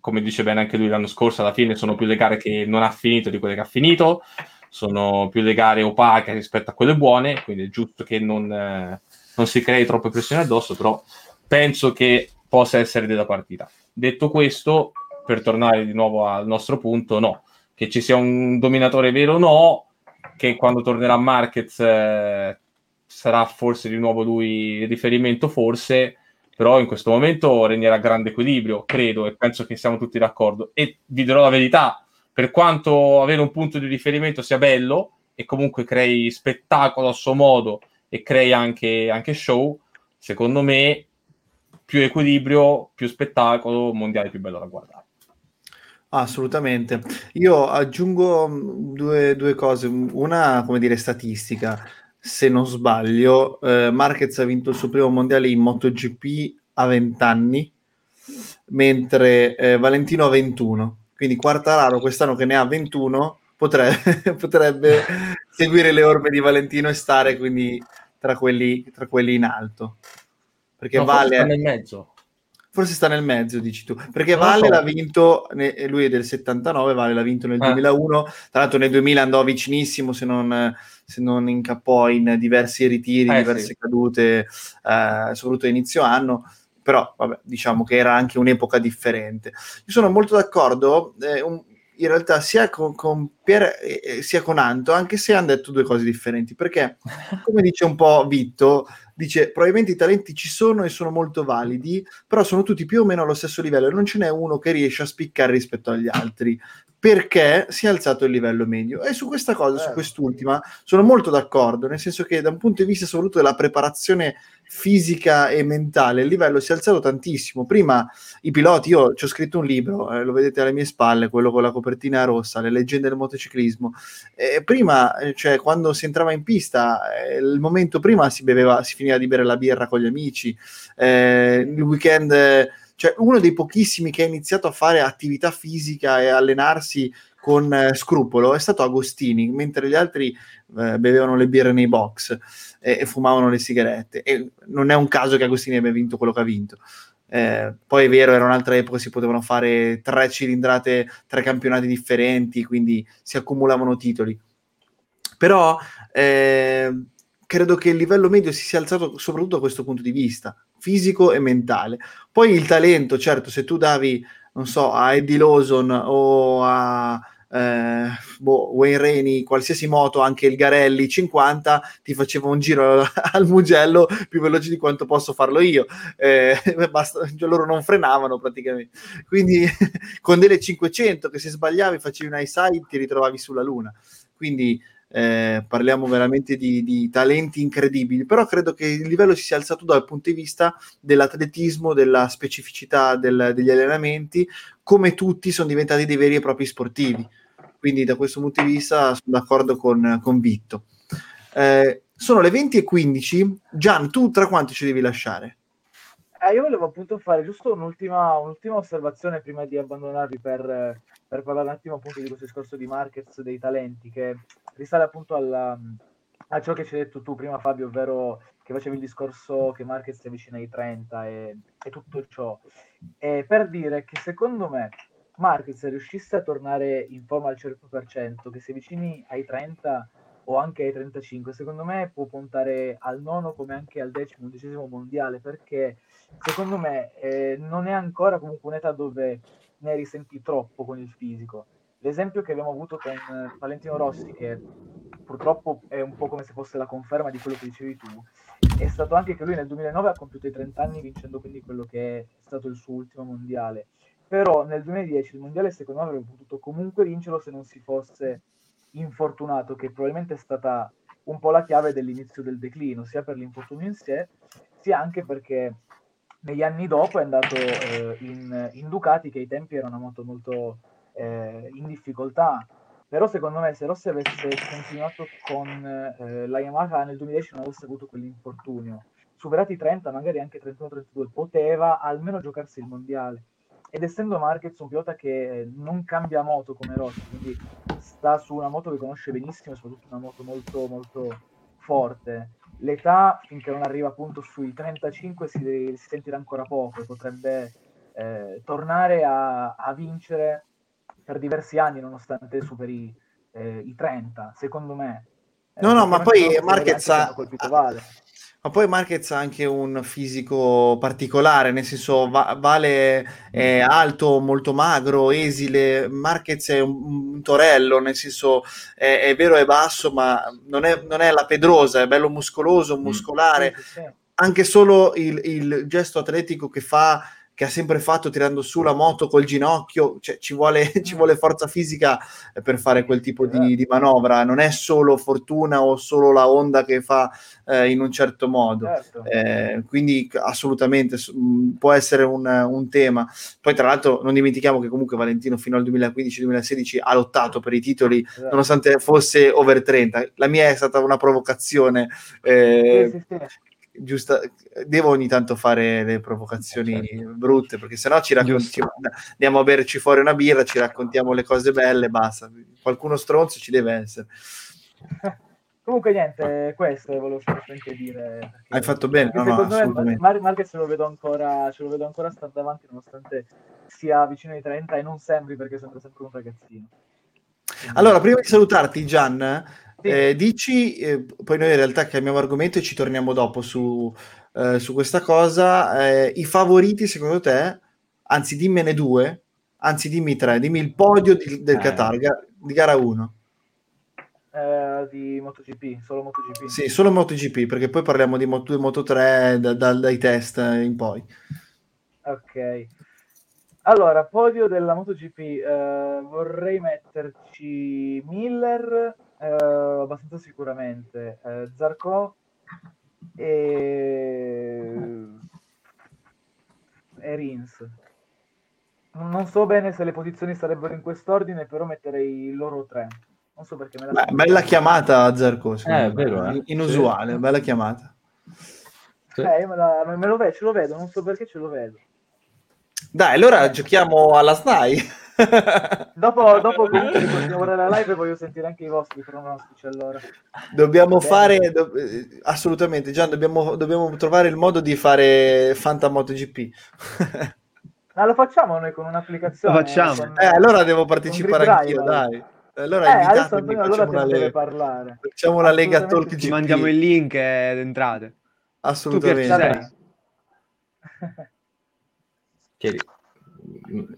come dice bene anche lui l'anno scorso, alla fine sono più le gare che non ha finito di quelle che ha finito, sono più le gare opache rispetto a quelle buone, quindi è giusto che non, eh, non si crei troppe pressioni addosso, però penso che possa essere della partita. Detto questo, per tornare di nuovo al nostro punto, no. Che ci sia un dominatore vero, no. Che quando tornerà Marquez eh, sarà forse di nuovo lui il riferimento, forse. Però in questo momento regnerà grande equilibrio, credo, e penso che siamo tutti d'accordo. E vi dirò la verità, per quanto avere un punto di riferimento sia bello e comunque crei spettacolo a suo modo e crei anche, anche show, secondo me più equilibrio, più spettacolo, mondiale più bello da guardare. Assolutamente. Io aggiungo mm, due, due cose. Una, come dire, statistica. Se non sbaglio, eh, Marquez ha vinto il suo primo mondiale in MotoGP a 20 anni, mentre eh, Valentino ha 21. Quindi Quartararo quest'anno che ne ha 21 potrebbe, potrebbe seguire le orme di Valentino e stare quindi tra quelli, tra quelli in alto. Perché no, vale... nel mezzo. Forse sta nel mezzo, dici tu. Perché non Vale so. l'ha vinto, lui è del 79, Vale l'ha vinto nel eh. 2001. Tra l'altro nel 2000 andò vicinissimo, se non, se non incappò in diversi ritiri, eh, diverse sì. cadute, eh, soprattutto a inizio anno. Però, vabbè, diciamo che era anche un'epoca differente. Io sono molto d'accordo, eh, un, in realtà sia con, con Pier eh, sia con Anto, anche se hanno detto due cose differenti. Perché, come dice un po' Vitto, dice probabilmente i talenti ci sono e sono molto validi, però sono tutti più o meno allo stesso livello e non ce n'è uno che riesce a spiccare rispetto agli altri. Perché si è alzato il livello medio. E su questa cosa, su Certo. quest'ultima, sono molto d'accordo, nel senso che da un punto di vista soprattutto della preparazione fisica e mentale, il livello si è alzato tantissimo. Prima i piloti, io ci ho scritto un libro, eh, lo vedete alle mie spalle, quello con la copertina rossa, Le leggende del motociclismo. E prima, eh, cioè quando si entrava in pista, eh, il momento prima si beveva, si finiva di bere la birra con gli amici, eh, il weekend... cioè uno dei pochissimi che ha iniziato a fare attività fisica e allenarsi con eh, scrupolo è stato Agostini, mentre gli altri eh, bevevano le birre nei box e, e fumavano le sigarette. E non è un caso che Agostini abbia vinto quello che ha vinto. Eh, poi è vero, era un'altra epoca, si potevano fare tre cilindrate, tre campionati differenti, quindi si accumulavano titoli. Però eh, credo che il livello medio si sia alzato soprattutto da questo punto di vista, fisico e mentale. Poi il talento, certo, se tu davi, non so, a Eddie Lawson o a eh, boh, Wayne Rainey, qualsiasi moto, anche il Garelli 50, ti faceva un giro al Mugello più veloce di quanto posso farlo io. Eh, basta, cioè loro non frenavano praticamente. Quindi con delle 500 che se sbagliavi facevi un high side ti ritrovavi sulla luna. Quindi eh, parliamo veramente di, di, talenti incredibili, però credo che il livello si sia alzato dal punto di vista dell'atletismo, della specificità del, degli allenamenti, come tutti sono diventati dei veri e propri sportivi. Quindi da questo punto di vista sono d'accordo con, con Vitto. Eh, sono le 20 e 15. Gian, tu tra quanto ci devi lasciare? Eh, io volevo appunto fare giusto un'ultima, un'ultima osservazione prima di abbandonarvi per, per parlare un attimo appunto di questo discorso di markets dei talenti che risale appunto alla, a ciò che ci hai detto tu prima Fabio, ovvero che facevi il discorso che Marquez si avvicina ai 30 e, e tutto ciò. E per dire che secondo me Marquez riuscisse a tornare in forma al 100%, che si avvicini ai 30 o anche ai 35, secondo me può puntare al nono come anche al decimo, undicesimo mondiale, perché secondo me eh, non è ancora comunque un'età dove ne risenti troppo con il fisico. L'esempio che abbiamo avuto con eh, Valentino Rossi, che purtroppo è un po' come se fosse la conferma di quello che dicevi tu, è stato anche che lui nel 2009 ha compiuto i 30 anni vincendo quindi quello che è stato il suo ultimo mondiale. Però nel 2010 il mondiale secondo me avrebbe potuto comunque vincerlo se non si fosse infortunato, che probabilmente è stata un po' la chiave dell'inizio del declino, sia per l'infortunio in sé, sia anche perché negli anni dopo è andato eh, in, in, Ducati, che ai tempi era una moto molto eh, in difficoltà. Però secondo me se Rossi avesse continuato con eh, la Yamaha nel 2010 non avesse avuto quell'infortunio. Superati i 30, magari anche 31-32, poteva almeno giocarsi il mondiale. Ed essendo Marquez un pilota che non cambia moto come Rossi, quindi sta su una moto che conosce benissimo, soprattutto una moto molto molto forte. L'età, finché non arriva appunto sui 35, si, si sentirà ancora poco potrebbe eh, tornare a, a, vincere per diversi anni, nonostante superi eh, i 30, secondo me. No, no, ma poi Marquez ha, vale. Ma poi Marquez ha anche un fisico particolare, nel senso va, Vale è alto, molto magro, esile, Marquez è un, un torello, nel senso è, è, vero è basso, ma non è, non è, la pedrosa, è bello muscoloso, muscolare. Sì, sì, sì. Anche solo il, il, gesto atletico che fa, che ha sempre fatto tirando su la moto col ginocchio, cioè ci vuole, ci vuole forza fisica per fare quel tipo di, di, manovra, non è solo fortuna o solo la onda che fa eh, in un certo modo. Certo. Eh, quindi assolutamente mh, può essere un, un, tema. Poi tra l'altro non dimentichiamo che comunque Valentino fino al 2015-2016 ha lottato per i titoli Esatto. nonostante fosse over 30. La mia è stata una provocazione. Eh, Sì, sì, sì. Giusta, devo ogni tanto fare le provocazioni Certo. brutte perché sennò ci raccontiamo, andiamo a berci fuori una birra, ci raccontiamo le cose belle, basta. Qualcuno stronzo ci deve essere. Comunque niente, questo volevo semplicemente dire. Hai fatto bene, no, no, me. Mar- Marquez ce lo vedo ancora, ce lo vedo ancora stando avanti nonostante sia vicino ai 30 e non sembri perché sembra sempre un ragazzino. Quindi- Allora, prima di salutarti, Gian. Eh, dici, eh, poi noi in realtà cambiamo argomento e ci torniamo dopo su, eh, su questa cosa. eh, I favoriti, secondo te, anzi, dimmene due, anzi, dimmi tre, dimmi il podio di- del Eh. Qatar, di gara 1. Eh, di MotoGP, solo MotoGP. Sì, solo MotoGP, perché poi parliamo di Moto2 e Moto3 da- da- dai test in poi. Ok. Allora, podio della MotoGP, vorrei metterci Miller, eh, abbastanza sicuramente, eh, Zarco e... e Rins. Non so bene se le posizioni sarebbero in quest'ordine, però metterei loro tre. Non so perché me la... Beh, bella chiamata Zarco, Eh, vero, eh. inusuale, bella chiamata. Sì. Eh, me, la- me lo vedo, ce lo vedo, non so perché ce lo vedo. Dai, allora giochiamo alla SNAI. Dopo, dopo comunque continuiamo la live e voglio sentire anche i vostri pronostici allora. Dobbiamo Bene. fare do- eh, assolutamente, Gian, dobbiamo, dobbiamo trovare il modo di fare Fanta MotoGP. Ma lo facciamo noi con un'applicazione? Lo facciamo. con- Eh, allora devo partecipare anch'io, dai. Allora Eh, adesso allora facciamo te deve parlare. Facciamo la Lega Talk. Ci GP. mandiamo il link ed entrate. Tu Assolutamente. Che, hai-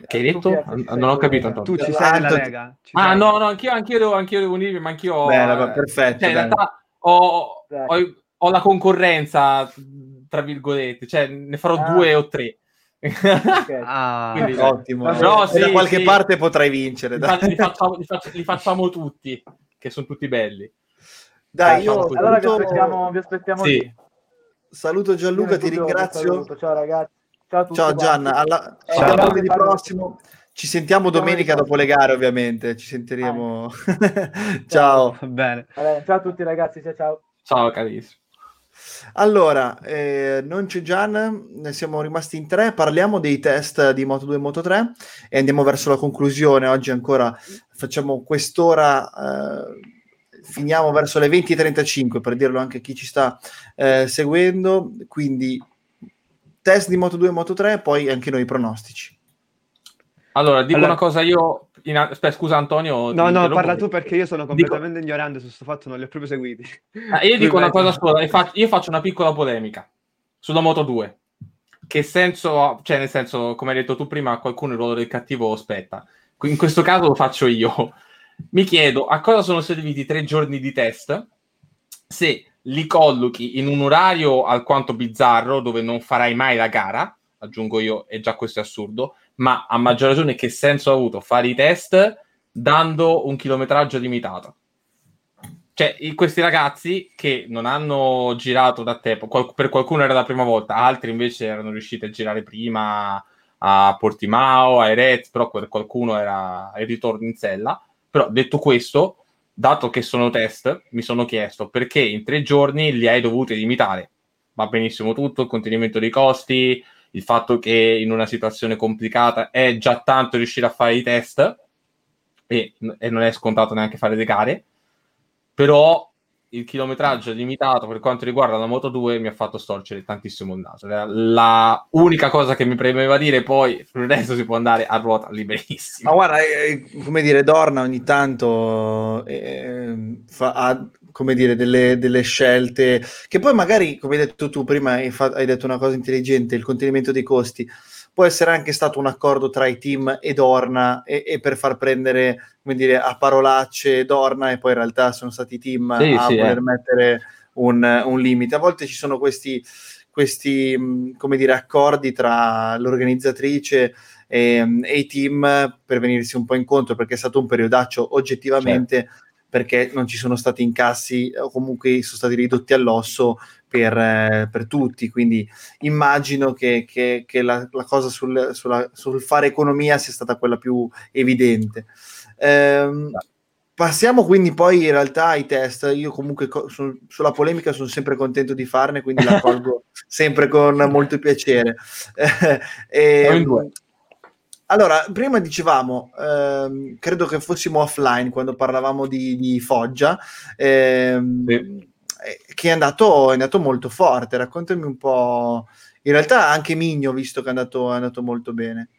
che hai detto? Ci Non ho capito, Antonio. Tu ci sei nella Lega? Ci Ah, sei? no, no, anch'io, anch'io, devo, anch'io devo unirmi, ma anch'io... Bene, eh, perfetto, Cioè, in realtà ho, ho- ho la concorrenza, tra virgolette, cioè ne farò Ah. due o tre. Ok. Ah, Quindi- Ottimo. E sì, da qualche sì. parte potrai vincere. Li, li facciamo, li faccio- li facciamo tutti, che sono tutti belli. Dai, Facciamo io. Allora vi saluto, aspettiamo, vi aspettiamo Sì. lì. saluto Gianluca, ti vi ringrazio. saluto. Ciao ragazzi. Ciao a tutti. Ciao quanti. Gian, alla... Ciao, ciao. lunedì prossimo. Ci sentiamo Ciao, domenica ciao. dopo le gare, ovviamente. Ci sentiremo. ciao. bene. Bene, ciao a tutti ragazzi, ciao ciao. Ciao carissimo. Allora, eh, non c'è Gian, ne siamo rimasti in tre. Parliamo dei test di Moto2 e Moto3 e andiamo verso la conclusione. Oggi ancora facciamo quest'ora, eh, finiamo verso le 20.35 per dirlo anche a chi ci sta eh, seguendo. Quindi, test di Moto2 e Moto3, poi anche noi i pronostici. Allora, dico Allora- una cosa io... in- aspetta, scusa Antonio. No, no, parla tu perché io sono Dico- completamente ignorante su questo fatto, non li ho proprio seguiti. Ah, io dico una cosa sola, e io faccio una piccola polemica sulla Moto 2. Che senso ha? Cioè, nel senso, come hai detto tu prima, a qualcuno il ruolo del cattivo spetta. Qui- In questo caso lo faccio io. Mi chiedo a cosa sono serviti tre giorni di test se li collochi in un orario alquanto bizzarro dove non farai mai la gara, aggiungo io, e già questo è assurdo, ma a maggior ragione che senso ha avuto fare i test dando un chilometraggio limitato? Cioè, questi ragazzi che non hanno girato da tempo, qual- per qualcuno era la prima volta, altri invece erano riusciti a girare prima a Portimao, a Erez, però per qualcuno era il ritorno in sella. Però detto questo, dato che sono test, mi sono chiesto perché in tre giorni li hai dovuti limitare. Va benissimo tutto, il contenimento dei costi, il fatto che in una situazione complicata è già tanto riuscire a fare i test e, e non è scontato neanche fare le gare però il chilometraggio limitato per quanto riguarda la Moto 2 mi ha fatto storcere tantissimo il naso. Era la unica cosa che mi premeva dire, poi il resto si può andare a ruota liberissima. Ma guarda, eh, come dire, Dorna ogni tanto eh, fa, ha come dire, delle, delle scelte che poi magari, come hai detto tu prima, hai, fa- hai detto una cosa intelligente, il contenimento dei costi. Può essere anche stato un accordo tra i team e Dorna e, e per far prendere, come dire, a parolacce Dorna e poi in realtà sono stati i team Sì, a sì, voler eh. mettere un, un limite. A volte ci sono questi, questi mh, come dire, accordi tra l'organizzatrice e, e i team per venirsi un po' incontro perché è stato un periodaccio oggettivamente perché non ci sono stati incassi o comunque sono stati ridotti all'osso per, eh, per tutti quindi immagino che, che- che la, la cosa sul, sulla- sul fare economia sia stata quella più evidente Ehm, passiamo quindi poi in realtà ai test io comunque co- su- sulla polemica sono sempre contento di farne quindi la colgo sempre con molto piacere Eh, ehm, due. allora, prima dicevamo, ehm, credo che fossimo offline quando parlavamo di, di Foggia, ehm, Sì. Eh, che è andato, è andato molto forte. Raccontami un po'. In realtà anche Migno, visto che è andato, è andato molto bene.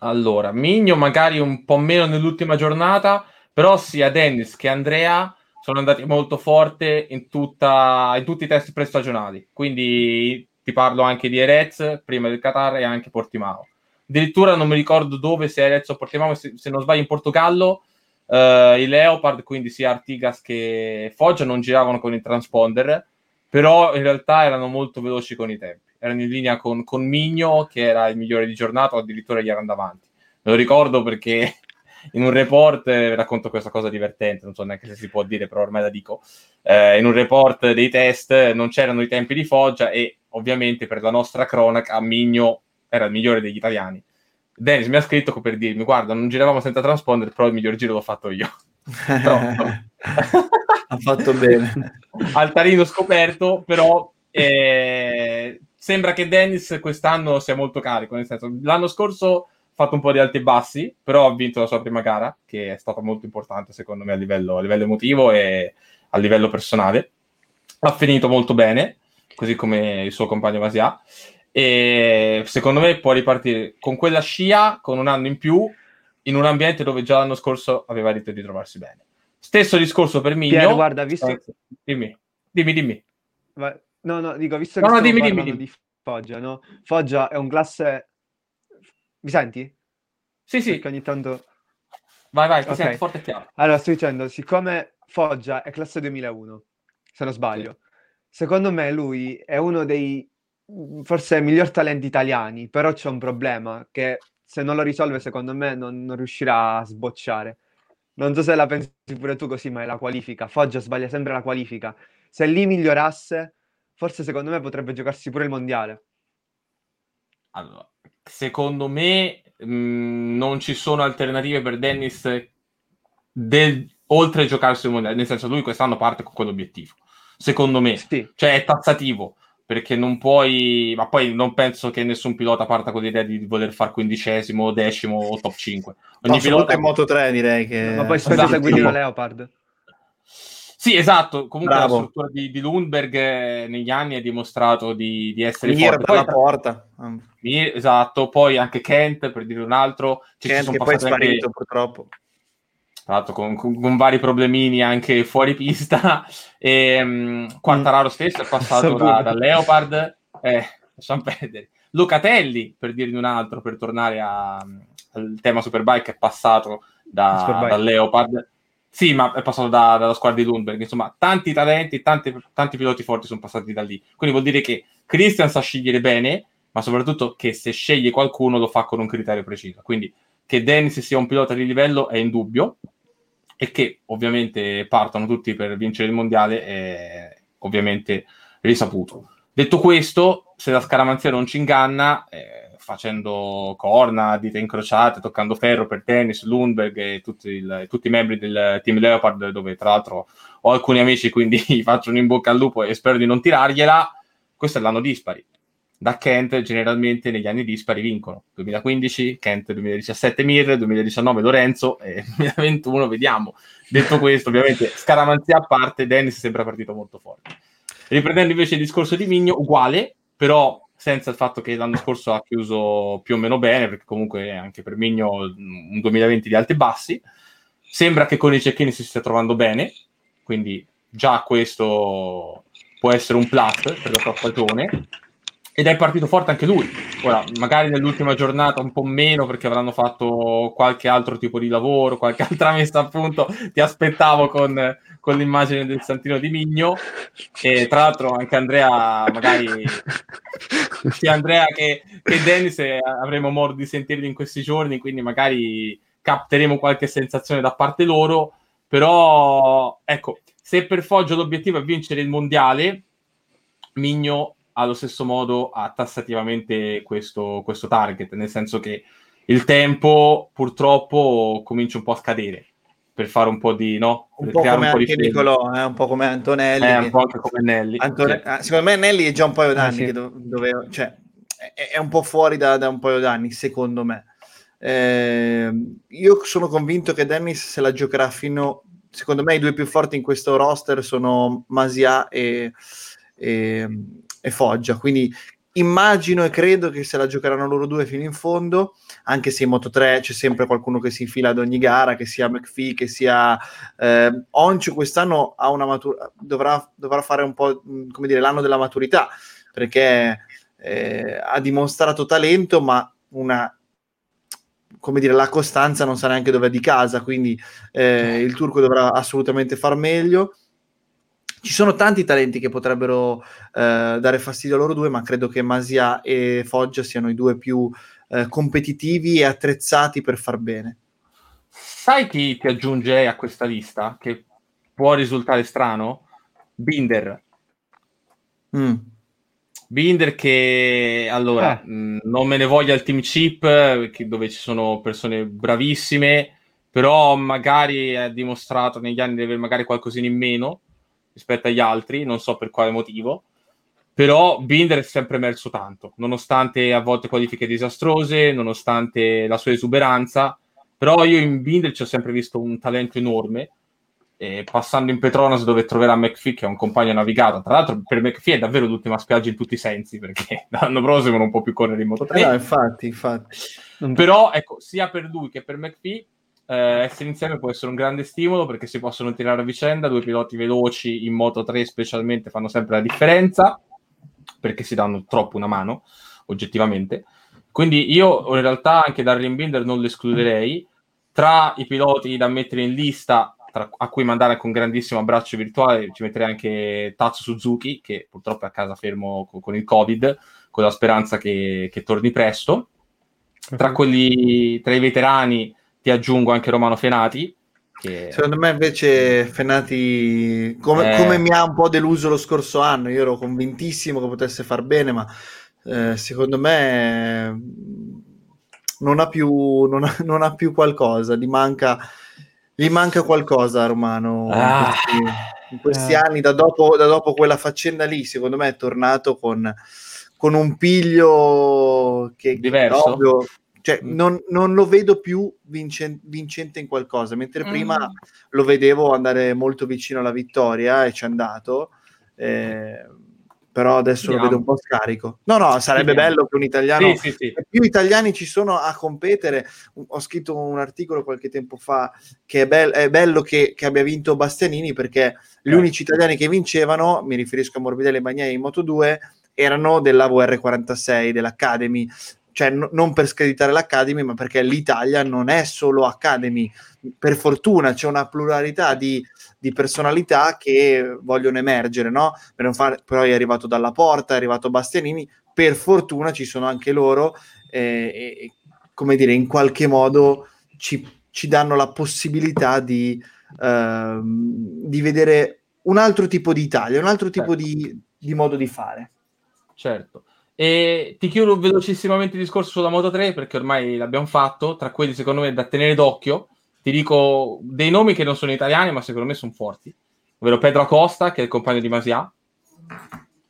Allora, Migno magari un po' meno nell'ultima giornata, però sia Dennis che Andrea sono andati molto forte in, tutta, in tutti i test prestagionali. Quindi ti parlo anche di Erez, prima del Qatar e anche Portimao. Addirittura non mi ricordo dove, se Erez o Portimao, se, se non sbaglio in Portogallo, eh, i Leopard, quindi sia Artigas che Foggia, non giravano con il transponder, però in realtà erano molto veloci con i tempi. erano in linea con, con Migno, che era il migliore di giornata, o addirittura gli erano davanti. Lo ricordo perché in un report, eh, racconto questa cosa divertente, non so neanche se si può dire, però ormai la dico, eh, in un report dei test non c'erano i tempi di Foggia e ovviamente per la nostra cronaca Migno era il migliore degli italiani. Dennis mi ha scritto per dirmi, guarda, non giravamo senza transponder, però il miglior giro l'ho fatto io. ha fatto bene. Altarino scoperto, però eh, sembra che Dennis quest'anno sia molto carico, nel senso, l'anno scorso ha fatto un po' di alti e bassi, però ha vinto la sua prima gara, che è stata molto importante secondo me a livello, a livello emotivo e a livello personale. Ha finito molto bene, così come il suo compagno Masia. E secondo me può ripartire con quella scia, con un anno in più, in un ambiente dove già l'anno scorso aveva rito di trovarsi bene. Stesso discorso per Migno. Piero, guarda, visto... Eh, dimmi, dimmi, dimmi. No, no, dico, visto che no, no, dimmi, dimmi, dimmi. di Foggia, no? Foggia è un classe... Mi senti? Sì, sì. Perché ogni tanto... Vai, vai, ti okay. sento forte e chiaro. Allora, sto dicendo, siccome Foggia è classe 2001, se non sbaglio, sì. secondo me lui è uno dei forse miglior talenti italiani, però c'è un problema che se non lo risolve, secondo me, non, non, riuscirà a sbocciare. Non so se la pensi pure tu così, ma è la qualifica. Foggia sbaglia sempre la qualifica. Se lì migliorasse, forse secondo me potrebbe giocarsi pure il mondiale. Allora, secondo me mh, mm, non ci sono alternative per Dennis del, oltre a giocarsi il mondiale. Nel senso, lui quest'anno parte con quell'obiettivo. Secondo me, sì. cioè è tazzativo perché non puoi, ma poi non penso che nessun pilota parta con l'idea di voler fare quindicesimo, decimo o top 5. Ogni no, pilota in Moto 3 direi che... Ma poi specie esatto. seguire una Leopard. Sì, esatto. Comunque Bravo. la struttura di, di, Lundberg eh, negli anni ha dimostrato di, di essere Mir forte. Poi, porta. Mir, esatto, poi anche Kent, per dire un altro. Kent che poi è sparito anche... purtroppo tra l'altro con, con, con, vari problemini anche fuori pista. E, um, Quartararo stesso è passato da, da, Leopard, eh, lasciamo perdere. Locatelli, per dirne un altro, per tornare a, al tema Superbike, è passato da, da Leopard. Sì, ma è passato da, dalla squadra di Lundberg. Insomma, tanti talenti, tanti, tanti piloti forti sono passati da lì. Quindi vuol dire che Christian sa scegliere bene, ma soprattutto che se sceglie qualcuno lo fa con un criterio preciso. Quindi che Dennis sia un pilota di livello è indubbio e che ovviamente partono tutti per vincere il mondiale è ovviamente risaputo. Detto questo, se la scaramanzia non ci inganna, eh, facendo corna, dita incrociate, toccando ferro per tennis, Lundberg e tutti, il, tutti, i membri del team Leopard, dove tra l'altro ho alcuni amici, quindi faccio un in bocca al lupo e spero di non tirargliela, questo è l'anno dispari da Kent generalmente negli anni dispari vincono. 2015 Kent, 2017 Mir, 2019 Lorenzo e 2021 vediamo. Detto questo, ovviamente scaramanzia a parte, Dennis sembra partito molto forte. Riprendendo invece il discorso di Migno, uguale, però senza il fatto che l'anno scorso ha chiuso più o meno bene, perché comunque anche per Migno un 2020 di alti e bassi. Sembra che con i cecchini si stia trovando bene, quindi già questo può essere un plus per la sua stagione ed è partito forte anche lui. Ora, magari nell'ultima giornata un po' meno perché avranno fatto qualche altro tipo di lavoro, qualche altra messa a punto. Ti aspettavo con, con l'immagine del Santino di Migno. E tra l'altro anche Andrea, magari sia Andrea che, che Dennis eh, avremo modo di sentirli in questi giorni, quindi magari capteremo qualche sensazione da parte loro. Però, ecco, se per Foggio l'obiettivo è vincere il mondiale, Migno allo stesso modo ha tassativamente questo, questo target, nel senso che il tempo purtroppo comincia un po' a scadere per fare un po' di no? Un po' come un po anche Nicolò, eh, un po' come Antonelli. Eh, un po' anche come Nelly. Antone... sì. Ah, secondo me Nelly è già un paio d'anni ah, sì. che dove... cioè, è, è, un po' fuori da, da, un paio d'anni, secondo me. Eh, io sono convinto che Dennis se la giocherà fino... Secondo me i due più forti in questo roster sono Masia e, e, e Foggia. Quindi immagino e credo che se la giocheranno loro due fino in fondo, anche se in Moto 3 c'è sempre qualcuno che si infila ad ogni gara, che sia McPhee, che sia eh, Oncio, quest'anno ha una matur- dovrà, dovrà, fare un po' come dire l'anno della maturità, perché eh, ha dimostrato talento, ma una come dire, la costanza non sa neanche dove è di casa, quindi eh, il turco dovrà assolutamente far meglio ci sono tanti talenti che potrebbero eh, dare fastidio a loro due, ma credo che Masia e Foggia siano i due più eh, competitivi e attrezzati per far bene. Sai chi ti aggiunge a questa lista? Che può risultare strano? Binder. Mm. Binder che allora Eh. mh, non me ne voglia il team chip che- dove ci sono persone bravissime, però magari ha dimostrato negli anni di avere magari qualcosina in meno rispetto agli altri, non so per quale motivo. Però Binder è sempre emerso tanto, nonostante a volte qualifiche disastrose, nonostante la sua esuberanza. Però io in Binder ci ho sempre visto un talento enorme. E passando in Petronas dove troverà McPhee che è un compagno navigato tra l'altro per McPhee è davvero l'ultima spiaggia in tutti i sensi perché l'anno prossimo non può più correre in Moto 3 Eh no, infatti, infatti. però ecco sia per lui che per McPhee eh, essere insieme può essere un grande stimolo perché si possono tirare a vicenda due piloti veloci in Moto 3 specialmente fanno sempre la differenza perché si danno troppo una mano oggettivamente. Quindi io in realtà anche Darren Binder non lo escluderei. Tra i piloti da mettere in lista tra- a cui mandare con grandissimo abbraccio virtuale ci metterei anche Tatsu Suzuki che purtroppo è a casa fermo co- con il covid con la speranza che, che torni presto. Tra quelli tra i veterani ti aggiungo anche Romano Fenati che Secondo me invece Fenati, come, Eh. come mi ha un po' deluso lo scorso anno, io ero convintissimo che potesse far bene, ma eh, secondo me eh, non ha più, non ha, non ha più qualcosa, gli manca, gli manca qualcosa a Romano in Ah. questi, in questi Eh. anni, da dopo, da dopo quella faccenda lì, secondo me è tornato con, con un piglio che, che Diverso? ovvio, cioè, Mm. non, non lo vedo più vincen- vincente in qualcosa, mentre prima Mm. lo vedevo andare molto vicino alla vittoria e ci è andato. eh, però adesso lo Vediamo. vedo un po' scarico. No, no, sarebbe Vediamo. bello che un italiano sì, sì, sì. più italiani ci sono a competere. Ho scritto un articolo qualche tempo fa che è, bel- è bello che, che abbia vinto Bastianini perché gli Eh. unici italiani che vincevano, mi riferisco a Morbidelli e Bagnai in Moto 2, erano della VR46, dell'Academy. Cioè, no- non per screditare l'Academy, ma perché l'Italia non è solo Academy. Per fortuna c'è una pluralità di, di personalità che vogliono emergere, no? Per non far- però è arrivato dalla porta, è arrivato Bastianini. Per fortuna ci sono anche loro eh, e, come dire, in qualche modo ci, ci danno la possibilità di, ehm, di vedere un altro tipo di Italia, un altro tipo Certo. di, di modo di fare. Certo. E ti chiudo velocissimamente il discorso sulla Moto 3 perché ormai l'abbiamo fatto. Tra quelli, secondo me, da tenere d'occhio, ti dico dei nomi che non sono italiani, ma secondo me sono forti. Ovvero Pedro Acosta, che è il compagno di Masia,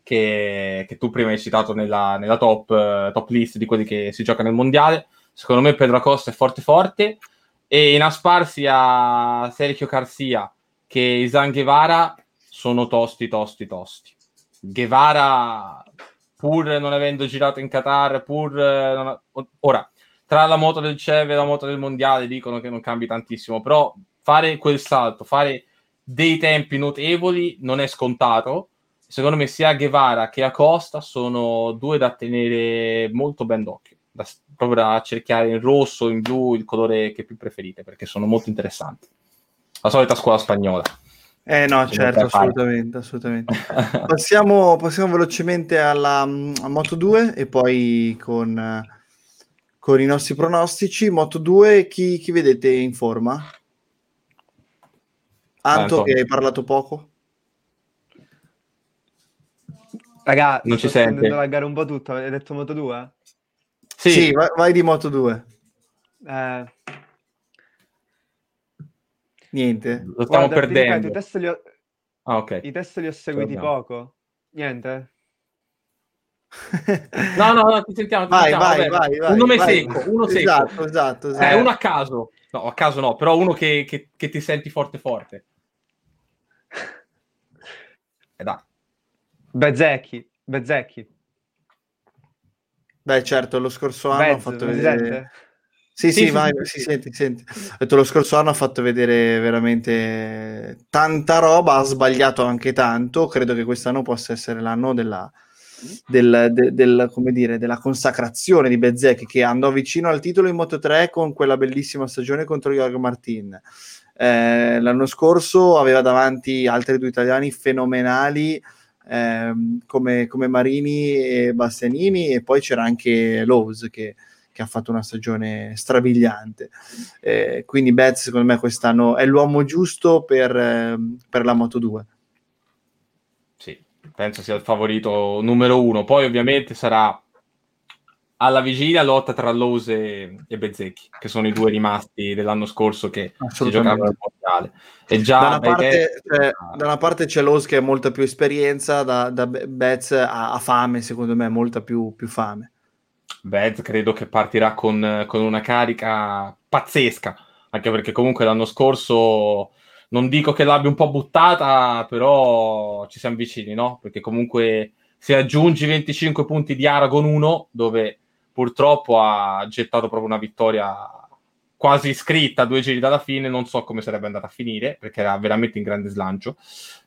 che, che tu prima hai citato nella, nella top, eh, top list di quelli che si gioca nel mondiale. Secondo me Pedro Acosta è forte forte. E in Aspar sia Sergio Garcia che Isan Guevara sono tosti, tosti, tosti. Guevara, pur non avendo girato in Qatar, pur eh, ha- ora tra la moto del CEV e la moto del mondiale dicono che non cambi tantissimo, però fare quel salto, fare dei tempi notevoli non è scontato. Secondo me sia Guevara che Acosta sono due da tenere molto ben d'occhio, da, proprio da cercare in rosso, in blu, il colore che più preferite, perché sono molto interessanti. La solita scuola spagnola. Eh no, certo, assolutamente, assolutamente. Passiamo, passiamo velocemente alla mm, a Moto 2 e poi con, con i nostri pronostici. Moto 2, chi, chi vedete in forma? Anto, che hai parlato poco. Raga, Non ci sente. la gara un po' tutta, avete detto Moto 2? Sì, Sì, vai, vai di Moto 2. Eh, Niente. lo stiamo guarda, ti ripeto, perdendo. i test li ho, Ah, ok. i test li ho seguiti Guardiamo. poco. Niente? No, no, no, ti sentiamo. Ti Vai, sentiamo, vai, vai, vai, un nome vai. secco, uno secco. Esatto, esatto, esatto. Eh, uno a caso. No, a caso no, però uno che, che- che ti senti forte forte. E dai. Bezzecchi, Bezzecchi. Beh, certo, lo scorso anno ho Bezz, fatto mi vedere... Sì, sì, Sì, vai, sì, senti, si sente. Ho detto, lo scorso anno ha fatto vedere veramente tanta roba, ha sbagliato anche tanto. Credo che quest'anno possa essere l'anno della, del, de- del- come dire, della consacrazione di Bezzecchi che andò vicino al titolo in Moto 3 con quella bellissima stagione contro Jorg Martin. Eh, l'anno scorso aveva davanti altri due italiani fenomenali ehm, come, come, Marini e Bastianini e poi c'era anche Lowe's che, che ha fatto una stagione strabiliante. Eh, quindi Betz secondo me quest'anno è l'uomo giusto per, eh, per la Moto 2. Sì, penso sia il favorito numero uno. Poi ovviamente sarà alla vigilia lotta tra Lose e Bezzecchi, che sono i due rimasti dell'anno scorso che si giocavano al mondiale. E già da, una parte, cioè, da una parte c'è Lose che ha molta più esperienza, da, da Betz ha, ha, fame, secondo me, molta più, più fame. Betz credo che partirà con, con una carica pazzesca, anche perché comunque l'anno scorso non dico che l'abbia un po' buttata, però ci siamo vicini, no? Perché comunque se aggiungi 25 punti di Aragon 1, dove purtroppo ha gettato proprio una vittoria quasi scritta due giri dalla fine, non so come sarebbe andata a finire, perché era veramente in grande slancio,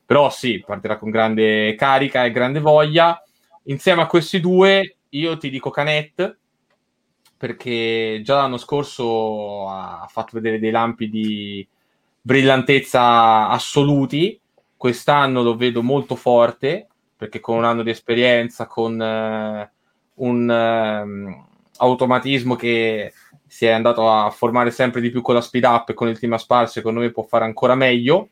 però sì, partirà con grande carica e grande voglia. Insieme a questi due, io ti dico Canet, perché già l'anno scorso ha fatto vedere dei lampi di brillantezza assoluti, quest'anno lo vedo molto forte, perché con un anno di esperienza, con... Eh, un um, automatismo che si è andato a formare sempre di più con la speed up e con il team a spar, secondo me può fare ancora meglio.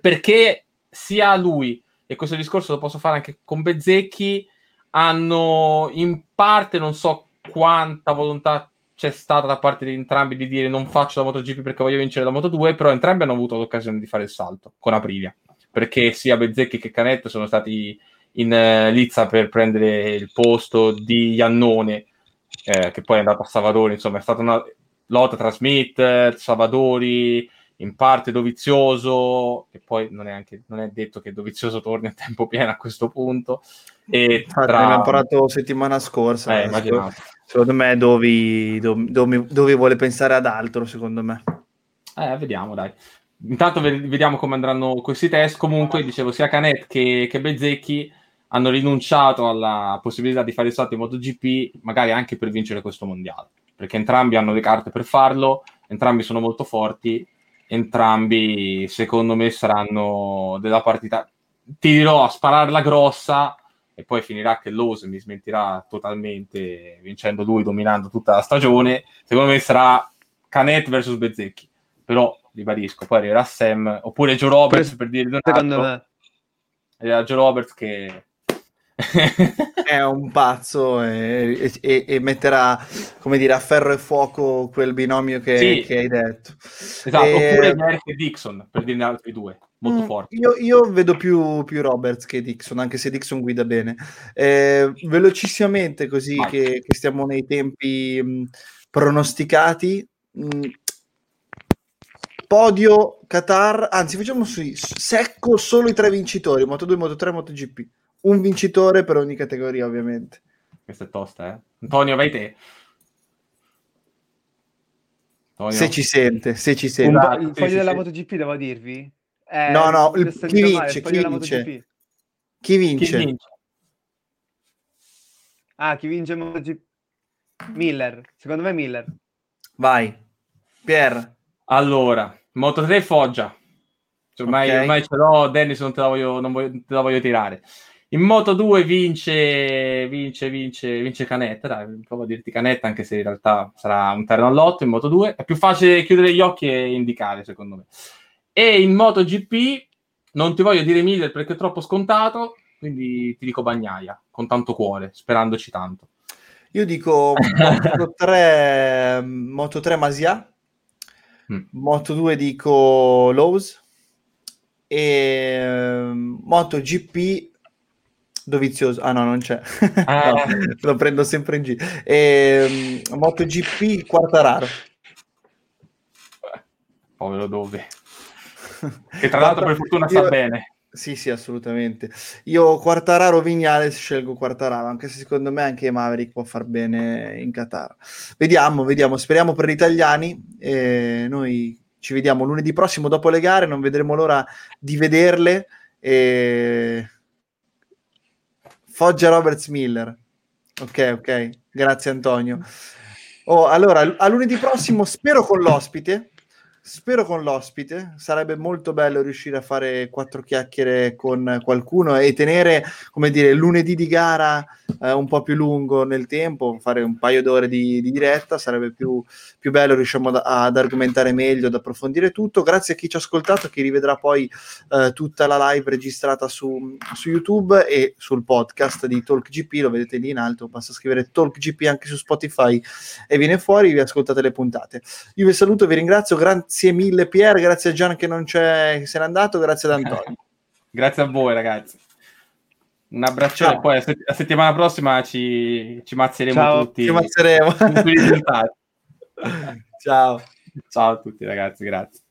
Perché sia lui e questo discorso lo posso fare anche con Bezzecchi, hanno in parte, non so quanta volontà c'è stata da parte di entrambi di dire non faccio la MotoGP perché voglio vincere la Moto2, però entrambi hanno avuto l'occasione di fare il salto con Aprilia, perché sia Bezzecchi che Canet sono stati in uh, Lizza per prendere il posto di Iannone, eh, che poi è andato a Savadori. Insomma, è stata una lotta tra Smith, Savadori, in parte Dovizioso, che poi non è, anche, non è detto che Dovizioso torni a tempo pieno a questo punto. E tra... abbiamo parlato settimana scorsa. Eh, secondo, secondo me Dovi, Dovi, Dovi, Dovi vuole pensare ad altro, secondo me. Eh, vediamo, dai. Intanto vediamo come andranno questi test. Comunque, dicevo, sia Canet che, che Bezzecchi hanno rinunciato alla possibilità di fare il salto in MotoGP, magari anche per vincere questo mondiale, perché entrambi hanno le carte per farlo, entrambi sono molto forti, entrambi secondo me saranno della partita. Ti dirò a spararla grossa e poi finirà che Lose mi smentirà totalmente vincendo lui, dominando tutta la stagione. Secondo me sarà Canet versus Bezzecchi, però ribadisco, poi arriverà Sam oppure Joe Roberts per, per dire Donato. Secondo me. Arriverà Joe Roberts che è un pazzo e, e, e, metterà come dire a ferro e fuoco quel binomio che, sì. che hai detto. Esatto e... oppure Merck e Dixon per dirne altri due molto mm, forti. io, io vedo più, più, Roberts che Dixon anche se Dixon guida bene. Eh, velocissimamente così che, che, stiamo nei tempi mh, pronosticati mh, podio Qatar anzi facciamo su secco solo i tre vincitori Moto 2 Moto 3 MotoGP un vincitore per ogni categoria, ovviamente. Questa è tosta, eh? Antonio, vai te. Antonio. Se ci sente, se ci sente. Un, il foglio della. MotoGP, devo dirvi? Eh, no, no, il, chi, vince, chi, vince? chi vince? Chi vince? Ah, chi vince MotoGP? Miller, secondo me Miller. Vai. Pier. Allora, Moto 3 Foggia. Ormai, okay. ormai ce l'ho, Dennis non te la voglio, non voglio, te la voglio tirare. In Moto 2 vince, vince, vince, vince Canetta, dai, provo a dirti Canetta, anche se in realtà sarà un terno all'otto in Moto 2. È più facile chiudere gli occhi e indicare, secondo me. E in Moto GP non ti voglio dire Miller perché è troppo scontato, quindi ti dico Bagnaia, con tanto cuore, sperandoci tanto. Io dico Moto 3, Moto 3 Masia, mm. Moto 2 dico Lowe's e Moto GP Dovizioso, ah no, non c'è, ah. no, lo prendo sempre in giro. E, um, MotoGP Quartararo. Povero dove. Che tra l'altro per fortuna sta bene. Sì, sì, assolutamente. Io Quartararo Vignales scelgo Quartararo, anche se secondo me anche Maverick può far bene in Qatar. Vediamo, vediamo, speriamo per gli italiani. E noi ci vediamo lunedì prossimo dopo le gare, non vedremo l'ora di vederle. E Foggia Roberts Miller. Ok, ok, grazie Antonio. Oh, allora, a lunedì prossimo spero con l'ospite. Spero con l'ospite, sarebbe molto bello riuscire a fare quattro chiacchiere con qualcuno e tenere, come dire, lunedì di gara eh, un po' più lungo nel tempo, fare un paio d'ore di, di diretta, sarebbe più, più bello, riusciamo ad, ad, argomentare meglio, ad approfondire tutto. Grazie a chi ci ha ascoltato, chi rivedrà poi eh, tutta la live registrata su, su, YouTube e sul podcast di TalkGP, lo vedete lì in alto, basta scrivere TalkGP anche su Spotify e viene fuori, vi ascoltate le puntate. Io vi saluto, vi ringrazio, grazie Grazie mille Pier, grazie a Gian che non c'è, che se n'è andato, grazie ad Antonio. grazie a voi ragazzi. Un abbraccione, poi la, settimana prossima ci, ci mazzeremo Ciao, tutti. Ci mazzeremo. Ciao. Ciao a tutti ragazzi, grazie.